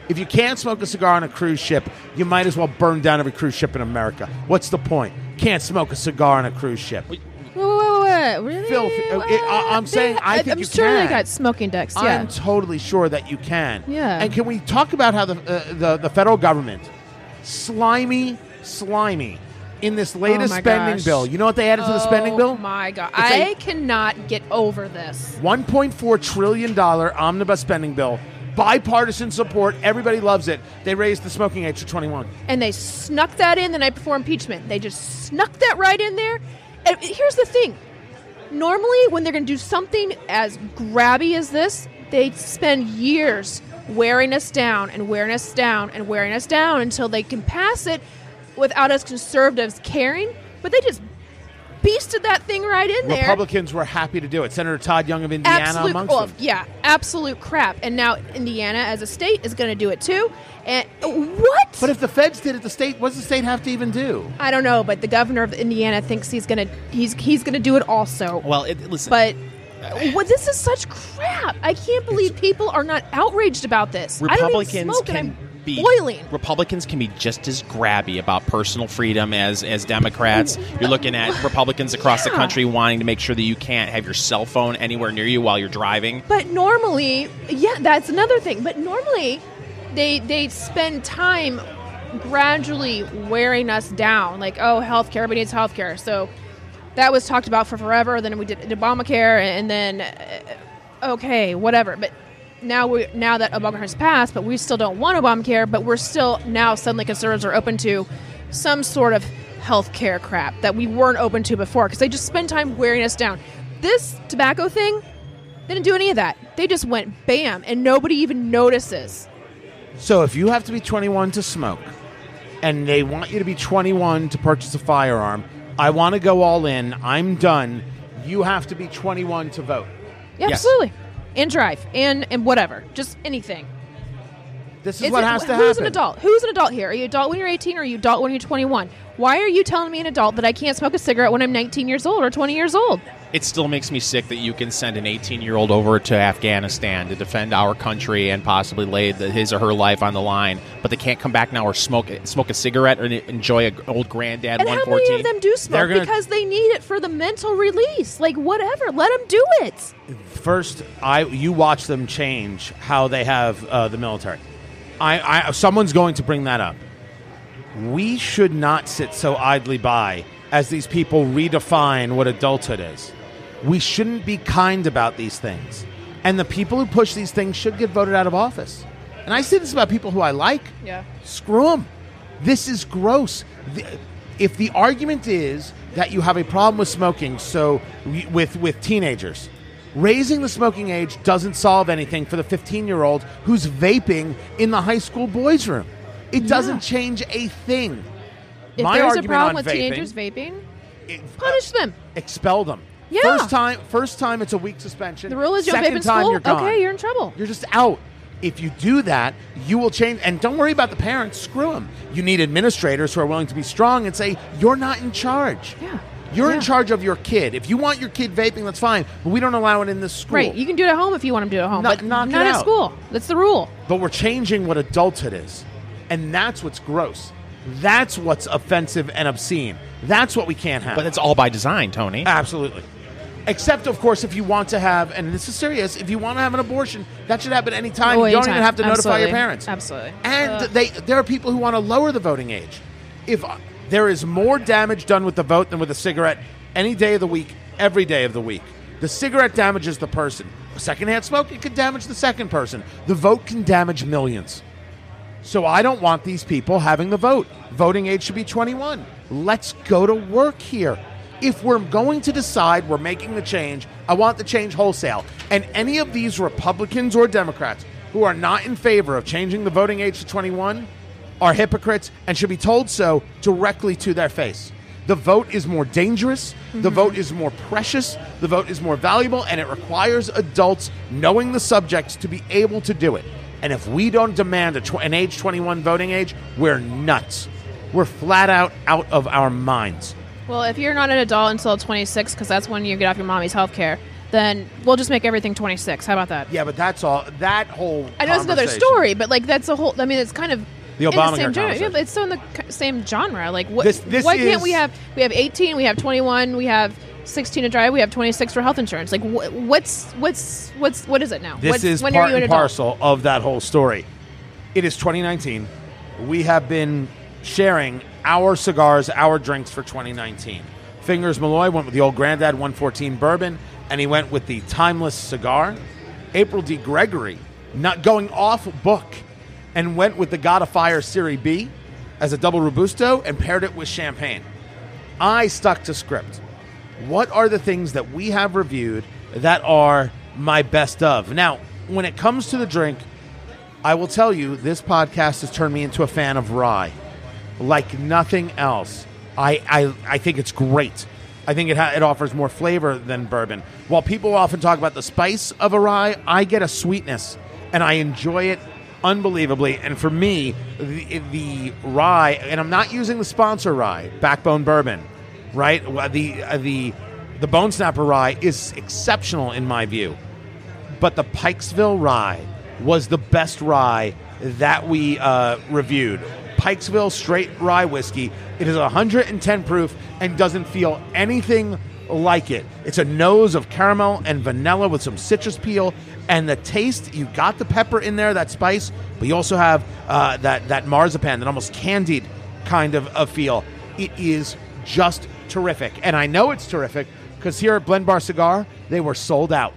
If you can't smoke a cigar on a cruise ship, you might as well burn down every cruise ship in America. What's the point? Can't smoke a cigar on a cruise ship. Wait, wait, wait, wait. Really? Phil, uh, it- I- I'm saying I think I'm you sure they can. got smoking decks. Yeah. I'm totally sure that you can. Yeah. And can we talk about how the uh, the, the federal government, slimy, slimy, in this latest Oh my spending gosh. bill? You know what they added to the spending bill? Oh my god! It's a- I cannot get over this. 1.4 trillion dollar omnibus spending bill, bipartisan support. Everybody loves it. They raised the smoking age to 21. And they snuck that in the night before impeachment. They just snuck that right in there. And here's the thing: normally, when they're going to do something as grabby as this, they spend years wearing us down and wearing us down and wearing us down until they can pass it without us conservatives caring. But they just beasted that thing right in there. Republicans were happy to do it. Senator Todd Young of Indiana absolute, amongst well, them. yeah, absolute crap. And now Indiana, as a state, is going to do it too. And what? But if the feds did it, the state, what does the state have to even do? I don't know, but the governor of Indiana thinks he's gonna he's he's gonna do it also. Well, it, listen. But what this is such crap. I can't believe people are not outraged about this. I don't even Republicans smoke can and I'm be boiling. Republicans can be just as grabby about personal freedom as as Democrats. You're looking at Republicans across the country wanting to make sure that you can't have your cell phone anywhere near you while you're driving. But normally, yeah, that's another thing. But normally, they they spend time gradually wearing us down. Like, oh, healthcare, everybody needs healthcare. So that was talked about for forever. Then we did Obamacare, and then uh, okay, whatever. But now we now that Obamacare has passed, but we still don't want Obamacare. But we're still now suddenly conservatives are open to some sort of health care crap that we weren't open to before because they just spend time wearing us down. This tobacco thing they didn't do any of that. They just went bam, and nobody even notices. So if you have to be 21 to smoke, and they want you to be 21 to purchase a firearm, I want to go all in. I'm done. You have to be 21 to vote. Yeah, Yes. absolutely. And drive and and whatever, just anything. This is It's what a- has to who's happen. Who's an adult? Who's an adult here? Are you adult when you're 18 or are you adult when you're 21? Why are you telling me an adult that I can't smoke a cigarette when I'm 19 years old or 20 years old? It still makes me sick that you can send an 18 year old over to Afghanistan to defend our country and possibly lay the, his or her life on the line, but they can't come back now or smoke smoke a cigarette or enjoy an old granddad And how 114. many of them do smoke gonna- because they need it for the mental release? Like whatever, let them do it. First, I you watch them change how they have uh, the military. I, I someone's going to bring that up. We should not sit so idly by as these people redefine what adulthood is. We shouldn't be kind about these things. And the people who push these things should get voted out of office. And I say this about people who I like. Yeah. Screw them. This is gross. The- If the argument is that you have a problem with smoking, so with with teenagers, raising the smoking age doesn't solve anything for the 15 year old who's vaping in the high school boys' room. It doesn't change a thing. If My there's a problem on with vaping- teenagers vaping, It- uh, punish them. expel them. Yeah. First time, first time it's a week suspension. The rule is you don't Second vape in time school. you're gone. Okay, you're in trouble. You're just out. If you do that, you will change. And don't worry about the parents. Screw them. You need administrators who are willing to be strong and say, you're not in charge. Yeah. You're in charge of your kid. If you want your kid vaping, that's fine. But we don't allow it in this school. Right, you can do it at home if you want them to do it at home, Knock- but not at out. school. That's the rule. but we're changing what adulthood is. And that's what's gross. That's what's offensive and obscene. That's what we can't have. But it's all by design, Tony. Absolutely. Except, of course, if you want to have, and this is serious, if you want to have an abortion, that should happen any time. Oh, you don't even have to notify Absolutely. your parents. Absolutely. And Ugh. they, there are people who want to lower the voting age. If uh, there is more damage done with the vote than with a cigarette, any day of the week, every day of the week. The cigarette damages the person. A secondhand smoke, it could damage the second person. The vote can damage millions. So I don't want these people having the vote. Voting age should be 21. Let's go to work here. If we're going to decide we're making the change, I want the change wholesale. And any of these Republicans or Democrats who are not in favor of changing the voting age to 21 are hypocrites and should be told so directly to their face. The vote is more dangerous. The vote is more precious. The vote is more valuable, and it requires adults knowing the subjects to be able to do it. And if we don't demand a tw- an age 21 voting age, we're nuts. We're flat out out of our minds. Well, if you're not an adult until 26, because that's when you get off your mommy's health care, then we'll just make everything 26. How about that? Yeah, but that's all. That whole. I know it's another story, but like that's a whole. I mean, it's kind of The in Obamacare the same genre. Yeah, it's still in the same genre. Like, what? This- this why can't we have? We have 18. We have 21. We have 16 to drive. We have 26 for health insurance. Like, wh- what's what's what's what is it now? This what's, is when part are you an and adult? parcel of that whole story. It is 2019. We have been sharing our cigars, our drinks for 2019. Fingers Malloy went with the old Granddad 114 bourbon, and he went with the Timeless cigar. April D. Gregory, not going off book, and went with the God of Fire Serie B as a double robusto and paired it with champagne. I stuck to script. What are the things that we have reviewed that are my best of? Now, when it comes to the drink, I will tell you this podcast has turned me into a fan of rye, like nothing else. I I, I think it's great. I think it ha- it offers more flavor than bourbon. While people often talk about the spice of a rye, I get a sweetness, and I enjoy it unbelievably. And for me, the, the rye, and I'm not using the sponsor rye, Backbone Bourbon, right? The uh, the the Bone Snapper rye is exceptional in my view but the Pikesville rye was the best rye that we uh, reviewed. Pikesville straight rye whiskey. It is 110 proof and doesn't feel anything like it. It's a nose of caramel and vanilla with some citrus peel, and the taste. You got the pepper in there, that spice, but you also have uh, that that marzipan, that almost candied kind of a feel. It is just terrific, and I know it's terrific because here at Blend Bar Cigar, they were sold out.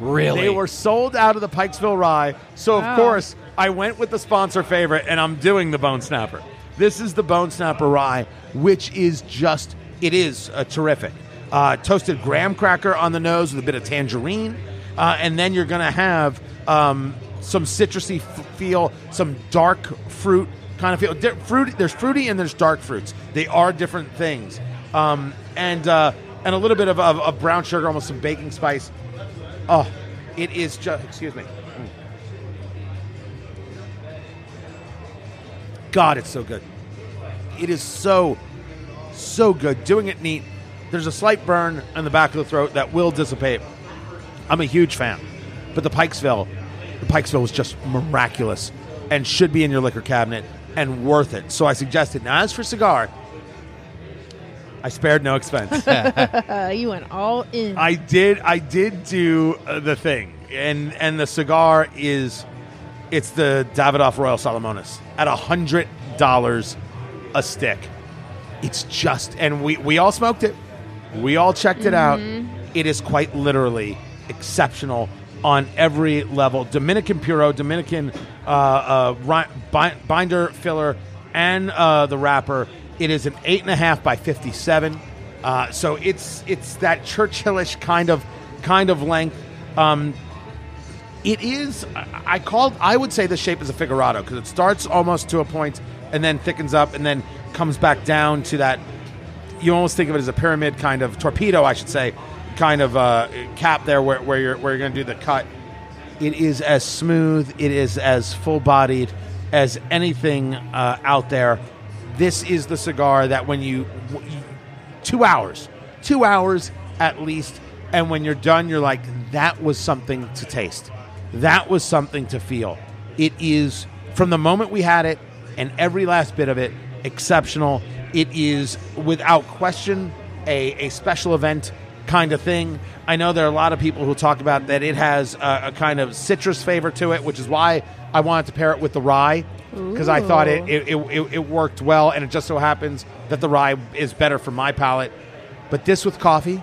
Really? They were sold out of the Pikesville Rye. So, of Wow. course, I went with the sponsor favorite and I'm doing the Bone Snapper. This is the Bone Snapper Rye, which is just, it is uh, terrific. Uh, toasted graham cracker on the nose with a bit of tangerine. Uh, and then you're going to have um, some citrusy f- feel, some dark fruit kind of feel. Di- fruit, there's fruity and there's dark fruits. They are different things. Um, and, uh, and a little bit of, of, of brown sugar, almost some baking spice. Oh, it is just. Excuse me. God, it's so good. It is so, so good. Doing it neat. There's a slight burn in the back of the throat that will dissipate. I'm a huge fan, but the Pikesville, the Pikesville was just miraculous and should be in your liquor cabinet and worth it. So I suggest it. Now, as for cigar, I spared no expense. You went all in. I did. I did do uh, the thing, and and the cigar is, it's the Davidoff Royal Salomones at a hundred dollars a stick. It's just, and we we all smoked it. We all checked it out. It is quite literally exceptional on every level. Dominican Puro, Dominican uh, uh, binder filler, and uh, the wrapper. It is an eight and a half by fifty-seven. Uh, so it's it's that Churchillish kind of kind of length. Um, it is. I called. I would say the shape is a figurado because it starts almost to a point and then thickens up and then comes back down to that. You almost think of it as a pyramid kind of torpedo, I should say, kind of uh, cap there where, where you're where you're going to do the cut. It is as smooth. It is as full bodied as anything uh, out there. This is the cigar that when you two hours, two hours at least. And when you're done, you're like, that was something to taste. That was something to feel. It is, from the moment we had it and every last bit of it, exceptional. It is, without question, a, a special event kind of thing. I know there are a lot of people who talk about that it has a, a kind of citrus flavor to it, which is why I wanted to pair it with the rye because I thought it it, it, it worked well, and it just so happens that the rye is better for my palate. But this with coffee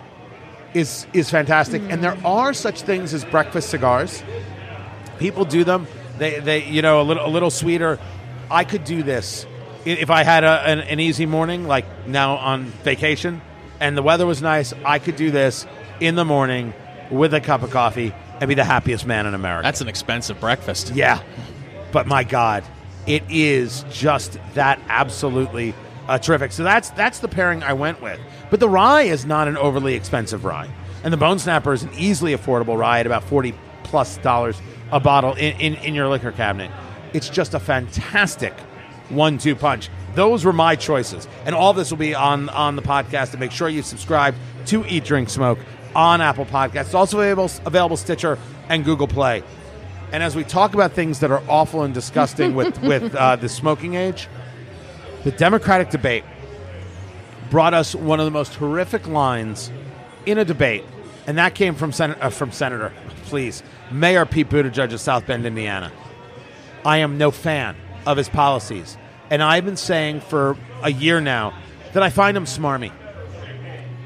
is is fantastic, and there are such things as breakfast cigars. People do them. They they you know a little a little sweeter. I could do this if I had a, an, an easy morning, like now on vacation, and the weather was nice. I could do this in the morning with a cup of coffee and be the happiest man in America. That's an expensive breakfast. Yeah. But my God, it is just that absolutely uh, terrific. So that's that's the pairing I went with. But the rye is not an overly expensive rye, and the Bone Snapper is an easily affordable rye at about forty plus dollars a bottle in, in, in your liquor cabinet. It's just a fantastic one-two punch. Those were my choices, and all this will be on on the podcast. And make sure you subscribe to Eat Drink Smoke on Apple Podcasts. It's also available available Stitcher and Google Play. And as we talk about things that are awful and disgusting with with uh, the smoking age, the Democratic debate brought us one of the most horrific lines in a debate, and that came from Sen- uh, from Senator, please, Mayor Pete Buttigieg of South Bend, Indiana. I am no fan of his policies, and I've been saying for a year now that I find him smarmy.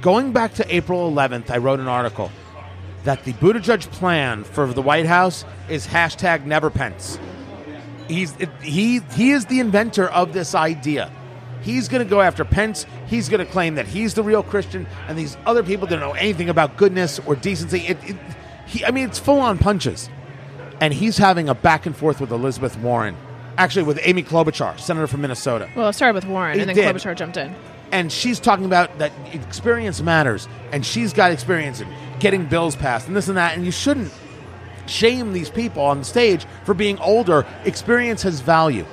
Going back to April 11th, I wrote an article that the Buttigieg plan for the White House is hashtag Never Pence. He's he he is the inventor of this idea. He's going to go after Pence. He's going to claim that he's the real Christian, and these other people don't know anything about goodness or decency. It, it, he, I mean, it's full on punches, and he's having a back and forth with Elizabeth Warren, actually with Amy Klobuchar, senator from Minnesota. Well, it started with Warren, It and then did. Klobuchar jumped in. and she's talking about that experience matters, and she's got experience in getting bills passed and this and that, and you shouldn't shame these people on the stage for being older. Experience has value,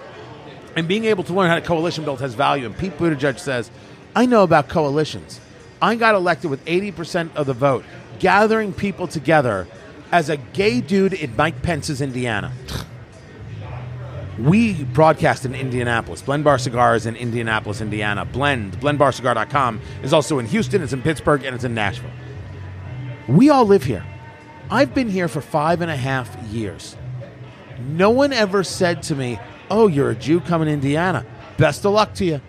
and being able to learn how to coalition build has value. And Pete Buttigieg says, "I know about coalitions. I got elected with eighty percent of the vote, gathering people together as a gay dude in Mike Pence's Indiana." We broadcast in Indianapolis. Blend Bar Cigars in Indianapolis, Indiana. Blend, blendbarcigar.com is also in Houston, it's in Pittsburgh, and it's in Nashville. We all live here. I've been here for five and a half years. No one ever said to me, Oh, you're a Jew coming to Indiana. Best of luck to you.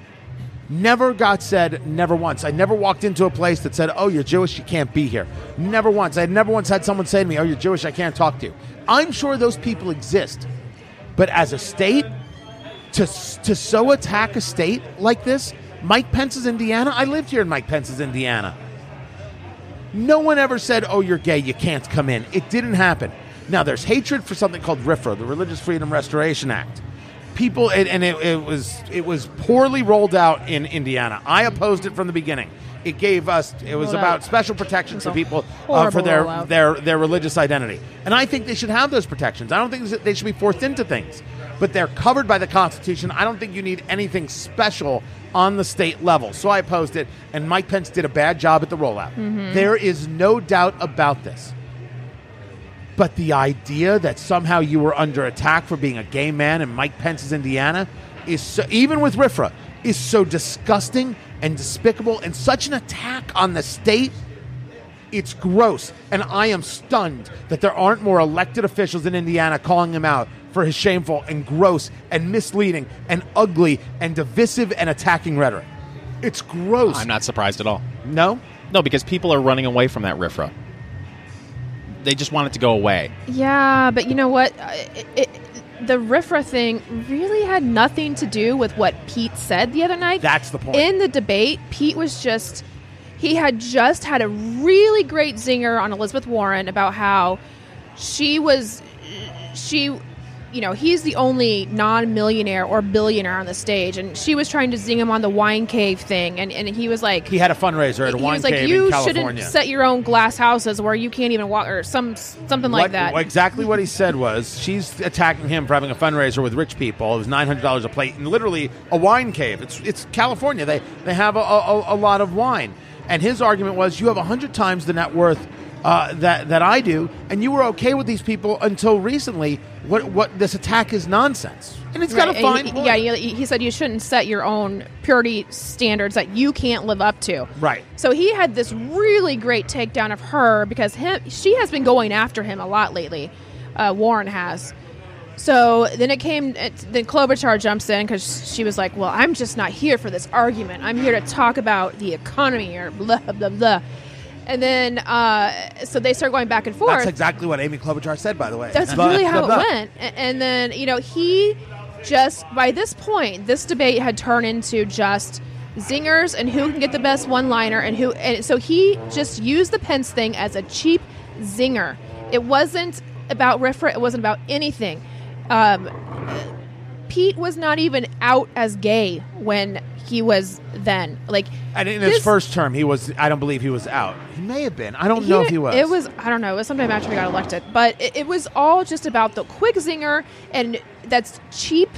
Never got said, never once. I never walked into a place that said, Oh, you're Jewish, you can't be here. Never once. I never once had someone say to me, Oh, you're Jewish, I can't talk to you. I'm sure those people exist. But as a state, to, to so attack a state like this, Mike Pence's Indiana, I lived here in Mike Pence's Indiana. No one ever said, oh, you're gay, you can't come in. It didn't happen. Now, there's hatred for something called RFRA, the Religious Freedom Restoration Act. People, and, and it, it was it was poorly rolled out in Indiana. I opposed it from the beginning. It gave us it was Rolled about special protections for It was a people uh, for their rollout. their their religious identity, and I think they should have those protections. I don't think they should be forced into things, but they're covered by the Constitution. I don't think you need anything special on the state level. So I opposed it, and Mike Pence did a bad job at the rollout. There is no doubt about this. But the idea that somehow you were under attack for being a gay man in Mike Pence's Indiana is so, even with RFRA is so disgusting and despicable and such an attack on the state. It's gross, and I am stunned that there aren't more elected officials in Indiana calling him out for his shameful and gross and misleading and ugly and divisive and attacking rhetoric. It's gross. I'm not surprised at all. No, No, because people are running away from that RFRA. They just want it to go away. Yeah, but you know what? It, it, the RFRA thing really had nothing to do with what Pete said the other night. That's the point. In the debate, Pete was just. He had just had a really great zinger on Elizabeth Warren about how she was. She. You know, he's the only non millionaire or billionaire on the stage, and she was trying to zing him on the wine cave thing, and, and he was like, he had a fundraiser at a wine was like, cave "You in. You shouldn't set your own glass houses where you can't even walk, or some something like What- that." Exactly what he said was she's attacking him for having a fundraiser with rich people. It was nine hundred dollars a plate and literally a wine cave. It's it's California. They they have a, a, a lot of wine. And his argument was you have hundred times the net worth uh, that that I do, and you were okay with these people until recently. What what this attack is nonsense, and it's got Right, a fine he- point. Yeah, he, he said you shouldn't set your own purity standards that you can't live up to. Right. So he had this really great takedown of her because him, she has been going after him a lot lately. Uh, Warren has. So then it came. It, then Klobuchar jumps in because she was like, "Well, I'm just not here for this argument. I'm here to talk about the economy or blah blah blah." And then, uh, so they start going back and forth. That's exactly what Amy Klobuchar said, by the way. That's really how it went. And then, you know, he just, by this point, this debate had turned into just zingers and who can get the best one liner and who. And so he just used the Pence thing as a cheap zinger. It wasn't about RFRA, it wasn't about anything. Um, Pete was not even out as gay when he was then. Like And in his this- first term, he was. I don't believe he was out. He may have been. I don't know if he was. It was I don't know. It was sometime after he got elected, but it, it was all just about the quick zinger, and that's cheap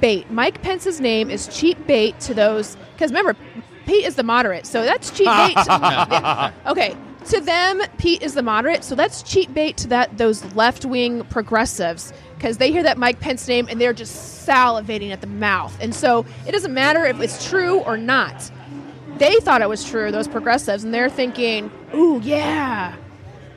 bait. Mike Pence's name is cheap bait to those because remember, Pete is the moderate, so that's cheap bait. to- okay, to them, Pete is the moderate, so that's cheap bait to that those left wing progressives because they hear that Mike Pence name and they're just salivating at the mouth, and so it doesn't matter if it's true or not they thought it was true, those progressives, and they're thinking, ooh, yeah.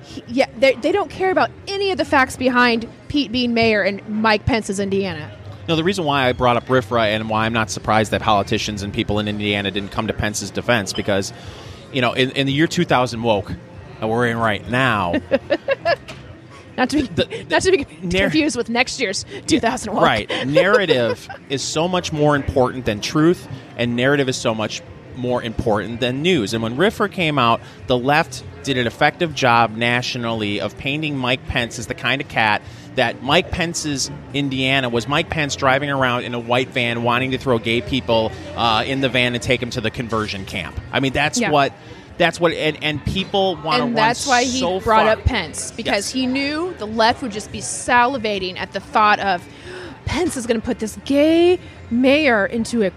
He- yeah, they, they don't care about any of the facts behind Pete being mayor and Mike Pence's Indiana. No, the reason why I brought up RFRA and why I'm not surprised that politicians and people in Indiana didn't come to Pence's defense because, you know, in, in the year 2000 woke that we're in right now, Not to be, The- not to be narr- confused with next year's 2001. right? Narrative is so much more important than truth, and narrative is so much more important than news. And when RFRA came out, the left did an effective job nationally of painting Mike Pence as the kind of cat that Mike Pence's Indiana was Mike Pence driving around in a white van wanting to throw gay people uh, in the van and take them to the conversion camp. I mean, that's Yeah. what. That's what, and, and people want to And that's why he so brought far. up Pence because Yes. he knew the left would just be salivating at the thought of Pence is going to put this gay mayor into a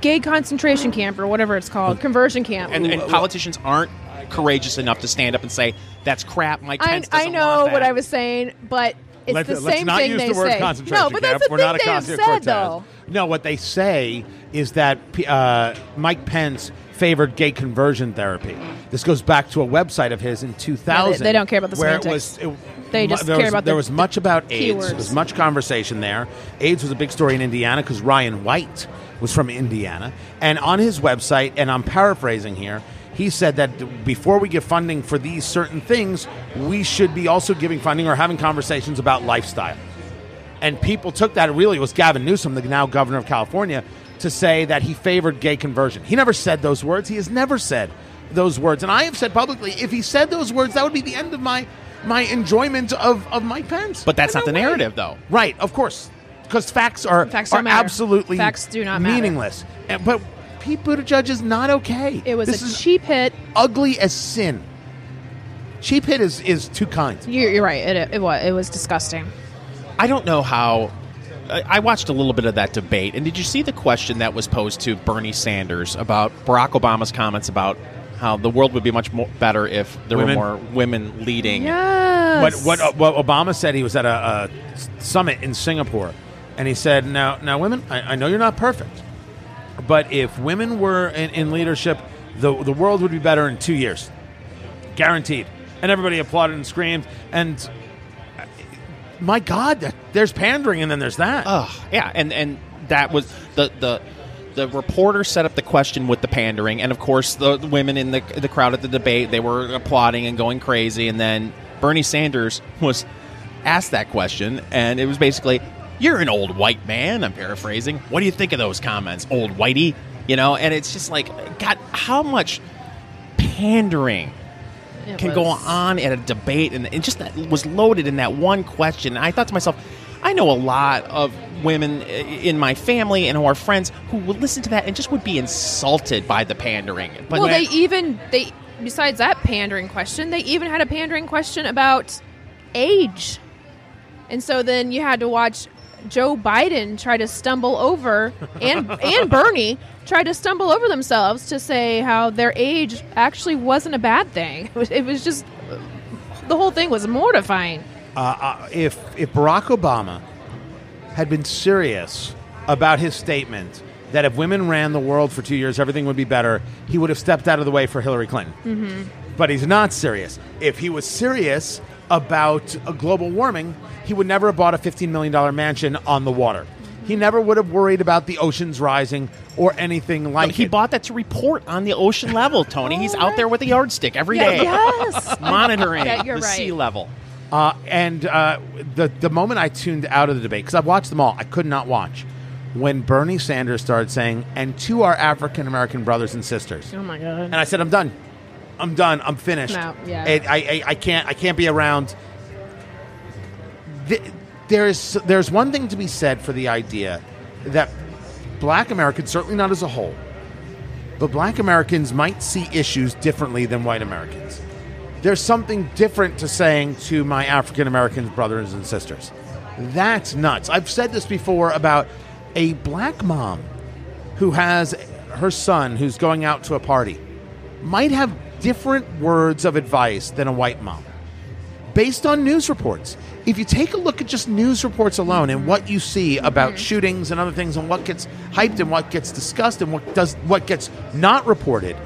gay concentration camp or whatever it's called, conversion camp. and, and politicians aren't courageous enough to stand up and say that's crap. Mike I, Pence I doesn't know want what that." I was saying, but it's Let's- the let's same not thing use they the word say. concentration no, but camp. that's the We're thing not they have said, Cortez. though. No, what they say is that uh, Mike Pence favored gay conversion therapy. This goes back to a website of his in 2000. they don't care about the where semantics. It was, it, They just there care was, about There the was much about AIDS. keywords. There was much conversation there. AIDS was a big story in Indiana because Ryan White was from Indiana. And on his website, and I'm paraphrasing here, he said that before we give funding for these certain things, we should be also giving funding or having conversations about lifestyle. And people took that, really, it was Gavin Newsom, the now governor of California, to say that he favored gay conversion. He never said those words. He has never said those words. And I have said publicly, if he said those words, that would be the end of my my enjoyment of, of Mike Pence. But that's No not the way. narrative, though. Right, of course. Because facts are, Facts are matter. absolutely Facts do not matter. meaningless. And, but Pete Buttigieg is not okay. It was this a is cheap hit. ugly as sin. Cheap hit is, is too kind. You're, you're right. It, it was it was disgusting. I don't know how. I I watched a little bit of that debate, and did you see the question that was posed to Bernie Sanders about Barack Obama's comments about how the world would be much more better if there Women? were more women leading? Yes. What, what, what Obama said, he was at a, a summit in Singapore, and he said, "Now, now, women, I, I know you're not perfect, but if women were in, in leadership, the the world would be better in two years, guaranteed." And everybody applauded and screamed. And uh, my God, there's pandering, and then there's that. Ugh, yeah, and and that was the the the reporter set up the question with the pandering, and of course the, the women in the the crowd at the debate they were applauding and going crazy, and then Bernie Sanders was asked that question, and it was basically, "You're an old white man." I'm paraphrasing. What do you think of those comments, old whitey? You know, and it's just like, God, how much pandering It can go on at a debate and, and just that was loaded in that one question. And I thought to myself, I know a lot of women eh, in my family and who are friends who would listen to that and just would be insulted by the pandering. But well, they even they besides that pandering question, they even had a pandering question about age, and so then you had to watch Joe Biden try to stumble over and and Bernie tried to stumble over themselves to say how their age actually wasn't a bad thing. It was, it was just the whole thing was mortifying. uh, uh, if if Barack Obama had been serious about his statement that if women ran the world for two years, everything would be better, he would have stepped out of the way for Hillary Clinton. Mm-hmm. But he's not serious. If he was serious about uh, global warming, he would never have bought a $15 million mansion on the water. He never would have worried about the oceans rising or anything like he it. bought that to report on the ocean level, Tony. He's out there with a yardstick every Yeah, day, yes. monitoring Yeah, you're the right. sea level. Uh, and uh, the the moment I tuned out of the debate because I've watched them all, I could not watch when Bernie Sanders started saying, "And to our African American brothers and sisters," Oh my god. and I said, "I'm done, I'm done, I'm finished. Yeah. It- I, I I can't I can't be around." The, there's there's one thing to be said for the idea that black Americans, certainly not as a whole, but black Americans might see issues differently than white Americans. There's something different to saying to my African American brothers and sisters. That's nuts. I've said this before about a black mom who has her son who's going out to a party might have different words of advice than a white mom based on news reports. If you take a look at just news reports alone and what you see about mm-hmm. shootings and other things and what gets hyped and what gets discussed and what does what gets not reported,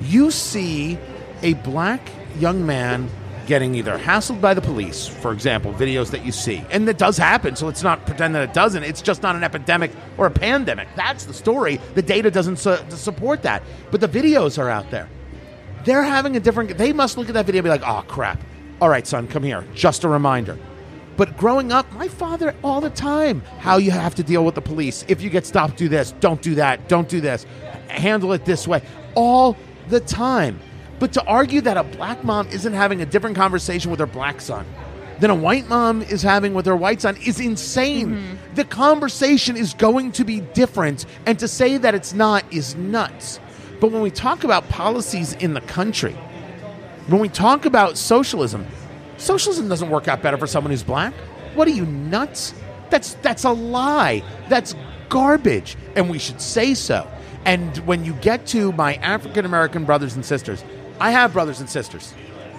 you see a black young man getting either hassled by the police, for example, videos that you see. And that does happen, so let's not pretend that it doesn't. It's just not an epidemic or a pandemic. That's the story. The data doesn't su- support that. But the videos are out there. They're having a different they must look at that video and be like, "Oh crap. All right, son, come here. Just a reminder." But growing up, my father all the time, how you have to deal with the police. If you get stopped, do this. Don't do that. Don't do this. Handle it this way. All the time. But to argue that a black mom isn't having a different conversation with her black son than a white mom is having with her white son is insane. Mm-hmm. The conversation is going to be different, and to say that it's not is nuts. But when we talk about policies in the country, when we talk about socialism, socialism doesn't work out better for someone who's black. What are you nuts? That's that's a lie. That's garbage, and we should say so. And when you get to my African American brothers and sisters, I have brothers and sisters,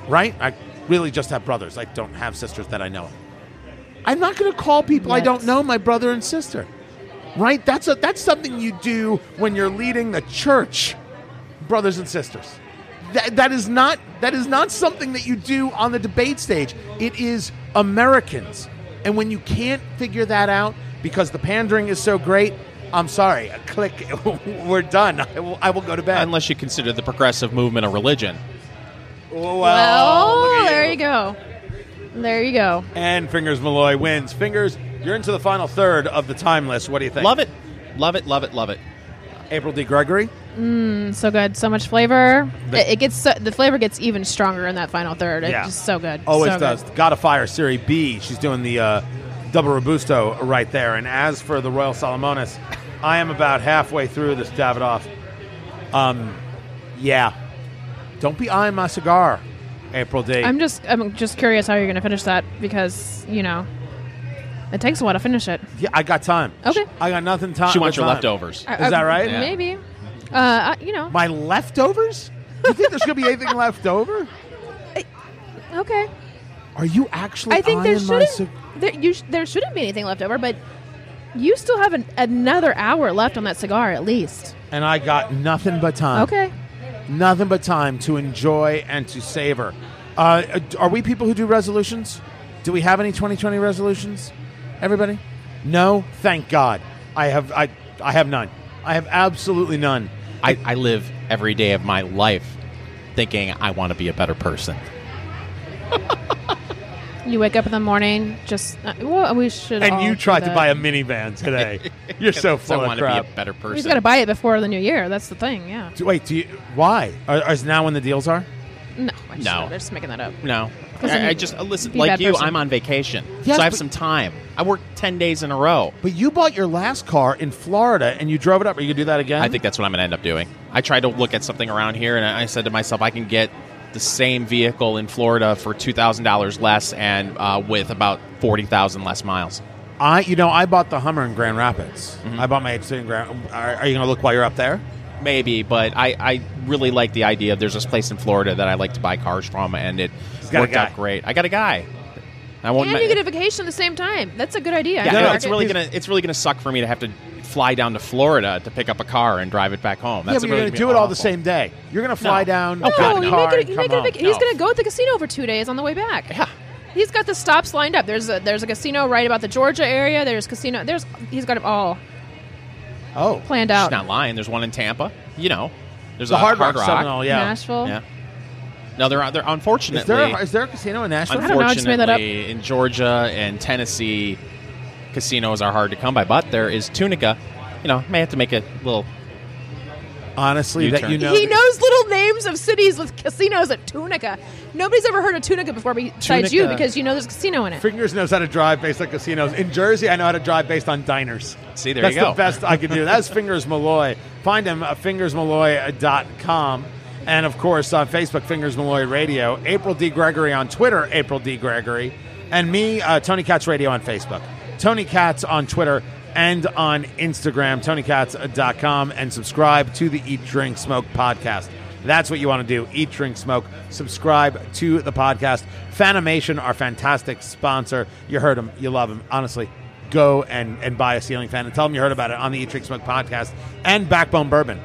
right? I really just have brothers. I don't have sisters that I know of. I'm not going to call people I don't know my brother and sister, right? That's a that's something you do when you're leading the church, brothers and sisters. That, that is not that is not something that you do on the debate stage. It is Americans, and when you can't figure that out because the pandering is so great, I'm sorry. Click. We're done. I will, I will go to bed. Unless you consider the progressive movement a religion. well, Well, look there you go. There you go. And Fingers Malloy wins. Fingers, you're into the final third of the Timeless. What do you think? Love it. Love it, love it, love it. April D. Gregory. So good. So much flavor. The- it, it gets so, the flavor gets even stronger in that final third. It's Yeah. just so good. Always So does. good. God of Fire Serie B. She's doing the uh, double robusto right there. And as for the Royal Salomones, I am about halfway through this Davidoff. Um, yeah. Don't be eyeing my cigar, April D. I'm just I'm just curious how you're going to finish that because you know it takes a while to finish it. yeah, I got time. Okay. I got nothing time. She wants your time. leftovers. Is that right? Yeah. Maybe. Uh, I- you know. My leftovers? You think there's gonna be anything left over? okay. Are you actually? I think there shouldn't cig- there, you sh- there shouldn't be anything left over, but you still have an, another hour left on that cigar at least. and I got nothing but time. Okay. nothing but time to enjoy and to savor. Uh, are we people who do resolutions? Do we have any 2020 resolutions? Everybody? No. Thank God. I have. I. I have none. I have absolutely none. I, I live every day of my life thinking I want to be a better person. You wake up in the morning, just uh, well, we should. And all you do tried to buy a minivan today. You're so 'Cause I full of want to crap. be a better We person. just got to buy it before the new year. That's the thing. Yeah. Do- Wait. Do you? Why? Are, is now when the deals are? No. I just, No. They're just making that up. No. 'Cause then I, I you- just uh, listen. be a Like bad you, person. I'm on vacation, Yes, so I have but- some time. I worked ten days in a row. But you bought your last car in Florida and you drove it up. Are you gonna do that again? I think that's what I'm going to end up doing. I tried to look at something around here, and I said to myself, I can get the same vehicle in Florida for two thousand dollars less, and uh, with about forty thousand less miles. I. You know, I bought the Hummer in Grand Rapids. Mm-hmm. I bought my H3 in Grand. Are, are you gonna look while you're up there? Maybe, but I, I really like the idea of there's this place in Florida that I like to buy cars from, and it worked out great. I got a guy. I won't. And ma- you get a vacation at the same time. That's a good idea. yeah, I no, it's really gonna it's really gonna suck for me to have to fly down to Florida to pick up a car and drive it back home. That's yeah, but you're really gonna do be it all the same day. You're gonna fly No. down. Oh, God, No, you car, make it. You come make it. a home. vac- He's No. going to go to the casino for two days on the way back. Yeah. He's got the stops lined up. There's a there's a casino right about the Georgia area. There's casino. There's he's got it all Oh, planned She's out. not lying. There's one in Tampa. You know, there's the a Hard Rock, Rock. Seminole. Yeah. Nashville. Yeah. No, they're they're unfortunately. Is there a, is there a casino in Nashville? I don't know, I just made that up. Unfortunately, in Georgia and Tennessee, casinos are hard to come by. But there is Tunica. You know, may have to make a little Honestly, that U-turn. you know. he knows little names of cities with casinos at Tunica. Nobody's ever heard of Tunica before besides you because you know there's a casino in it. Fingers knows how to drive based on casinos. In Jersey, I know how to drive based on diners. See, there That's you go. That's the best I can do. That's Fingers Malloy. Find him at fingersmalloy.com. And of course, on Facebook, Fingers Malloy Radio. April D. Gregory on Twitter, April D. Gregory. And me, uh, Tony Katz Radio on Facebook. Tony Katz on Twitter and on Instagram, TonyKatz.com. And subscribe to the Eat, Drink, Smoke podcast. That's what you want to do. Eat, drink, smoke. Subscribe to the podcast. Fanimation, our fantastic sponsor. You heard them. You love them. Honestly, go and, and buy a ceiling fan and tell them you heard about it on the Eat, Drink, Smoke podcast. And Backbone Bourbon.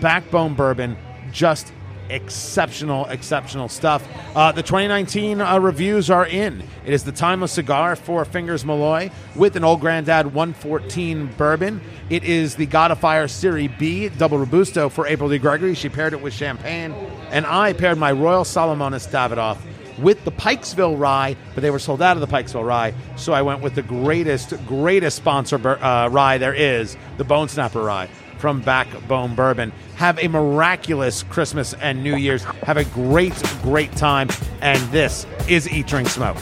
Backbone Bourbon, just exceptional, exceptional stuff. Uh, the 2019 uh, reviews are in. It is the timeless cigar for Fingers Malloy with an Old Grand-Dad 114 bourbon. It is the God of Fire Series B Double Robusto for April D. Gregory. She paired it with champagne, and I paired my Royal Salomones Davidoff with the Pikesville Rye, but they were sold out of the Pikesville Rye, so I went with the greatest, greatest sponsor uh, rye there is, the Bone Snapper Rye from Backbone Bourbon. Have a miraculous Christmas and New Year's. Have a great, great time. And this is Eat, Drink, Smoke.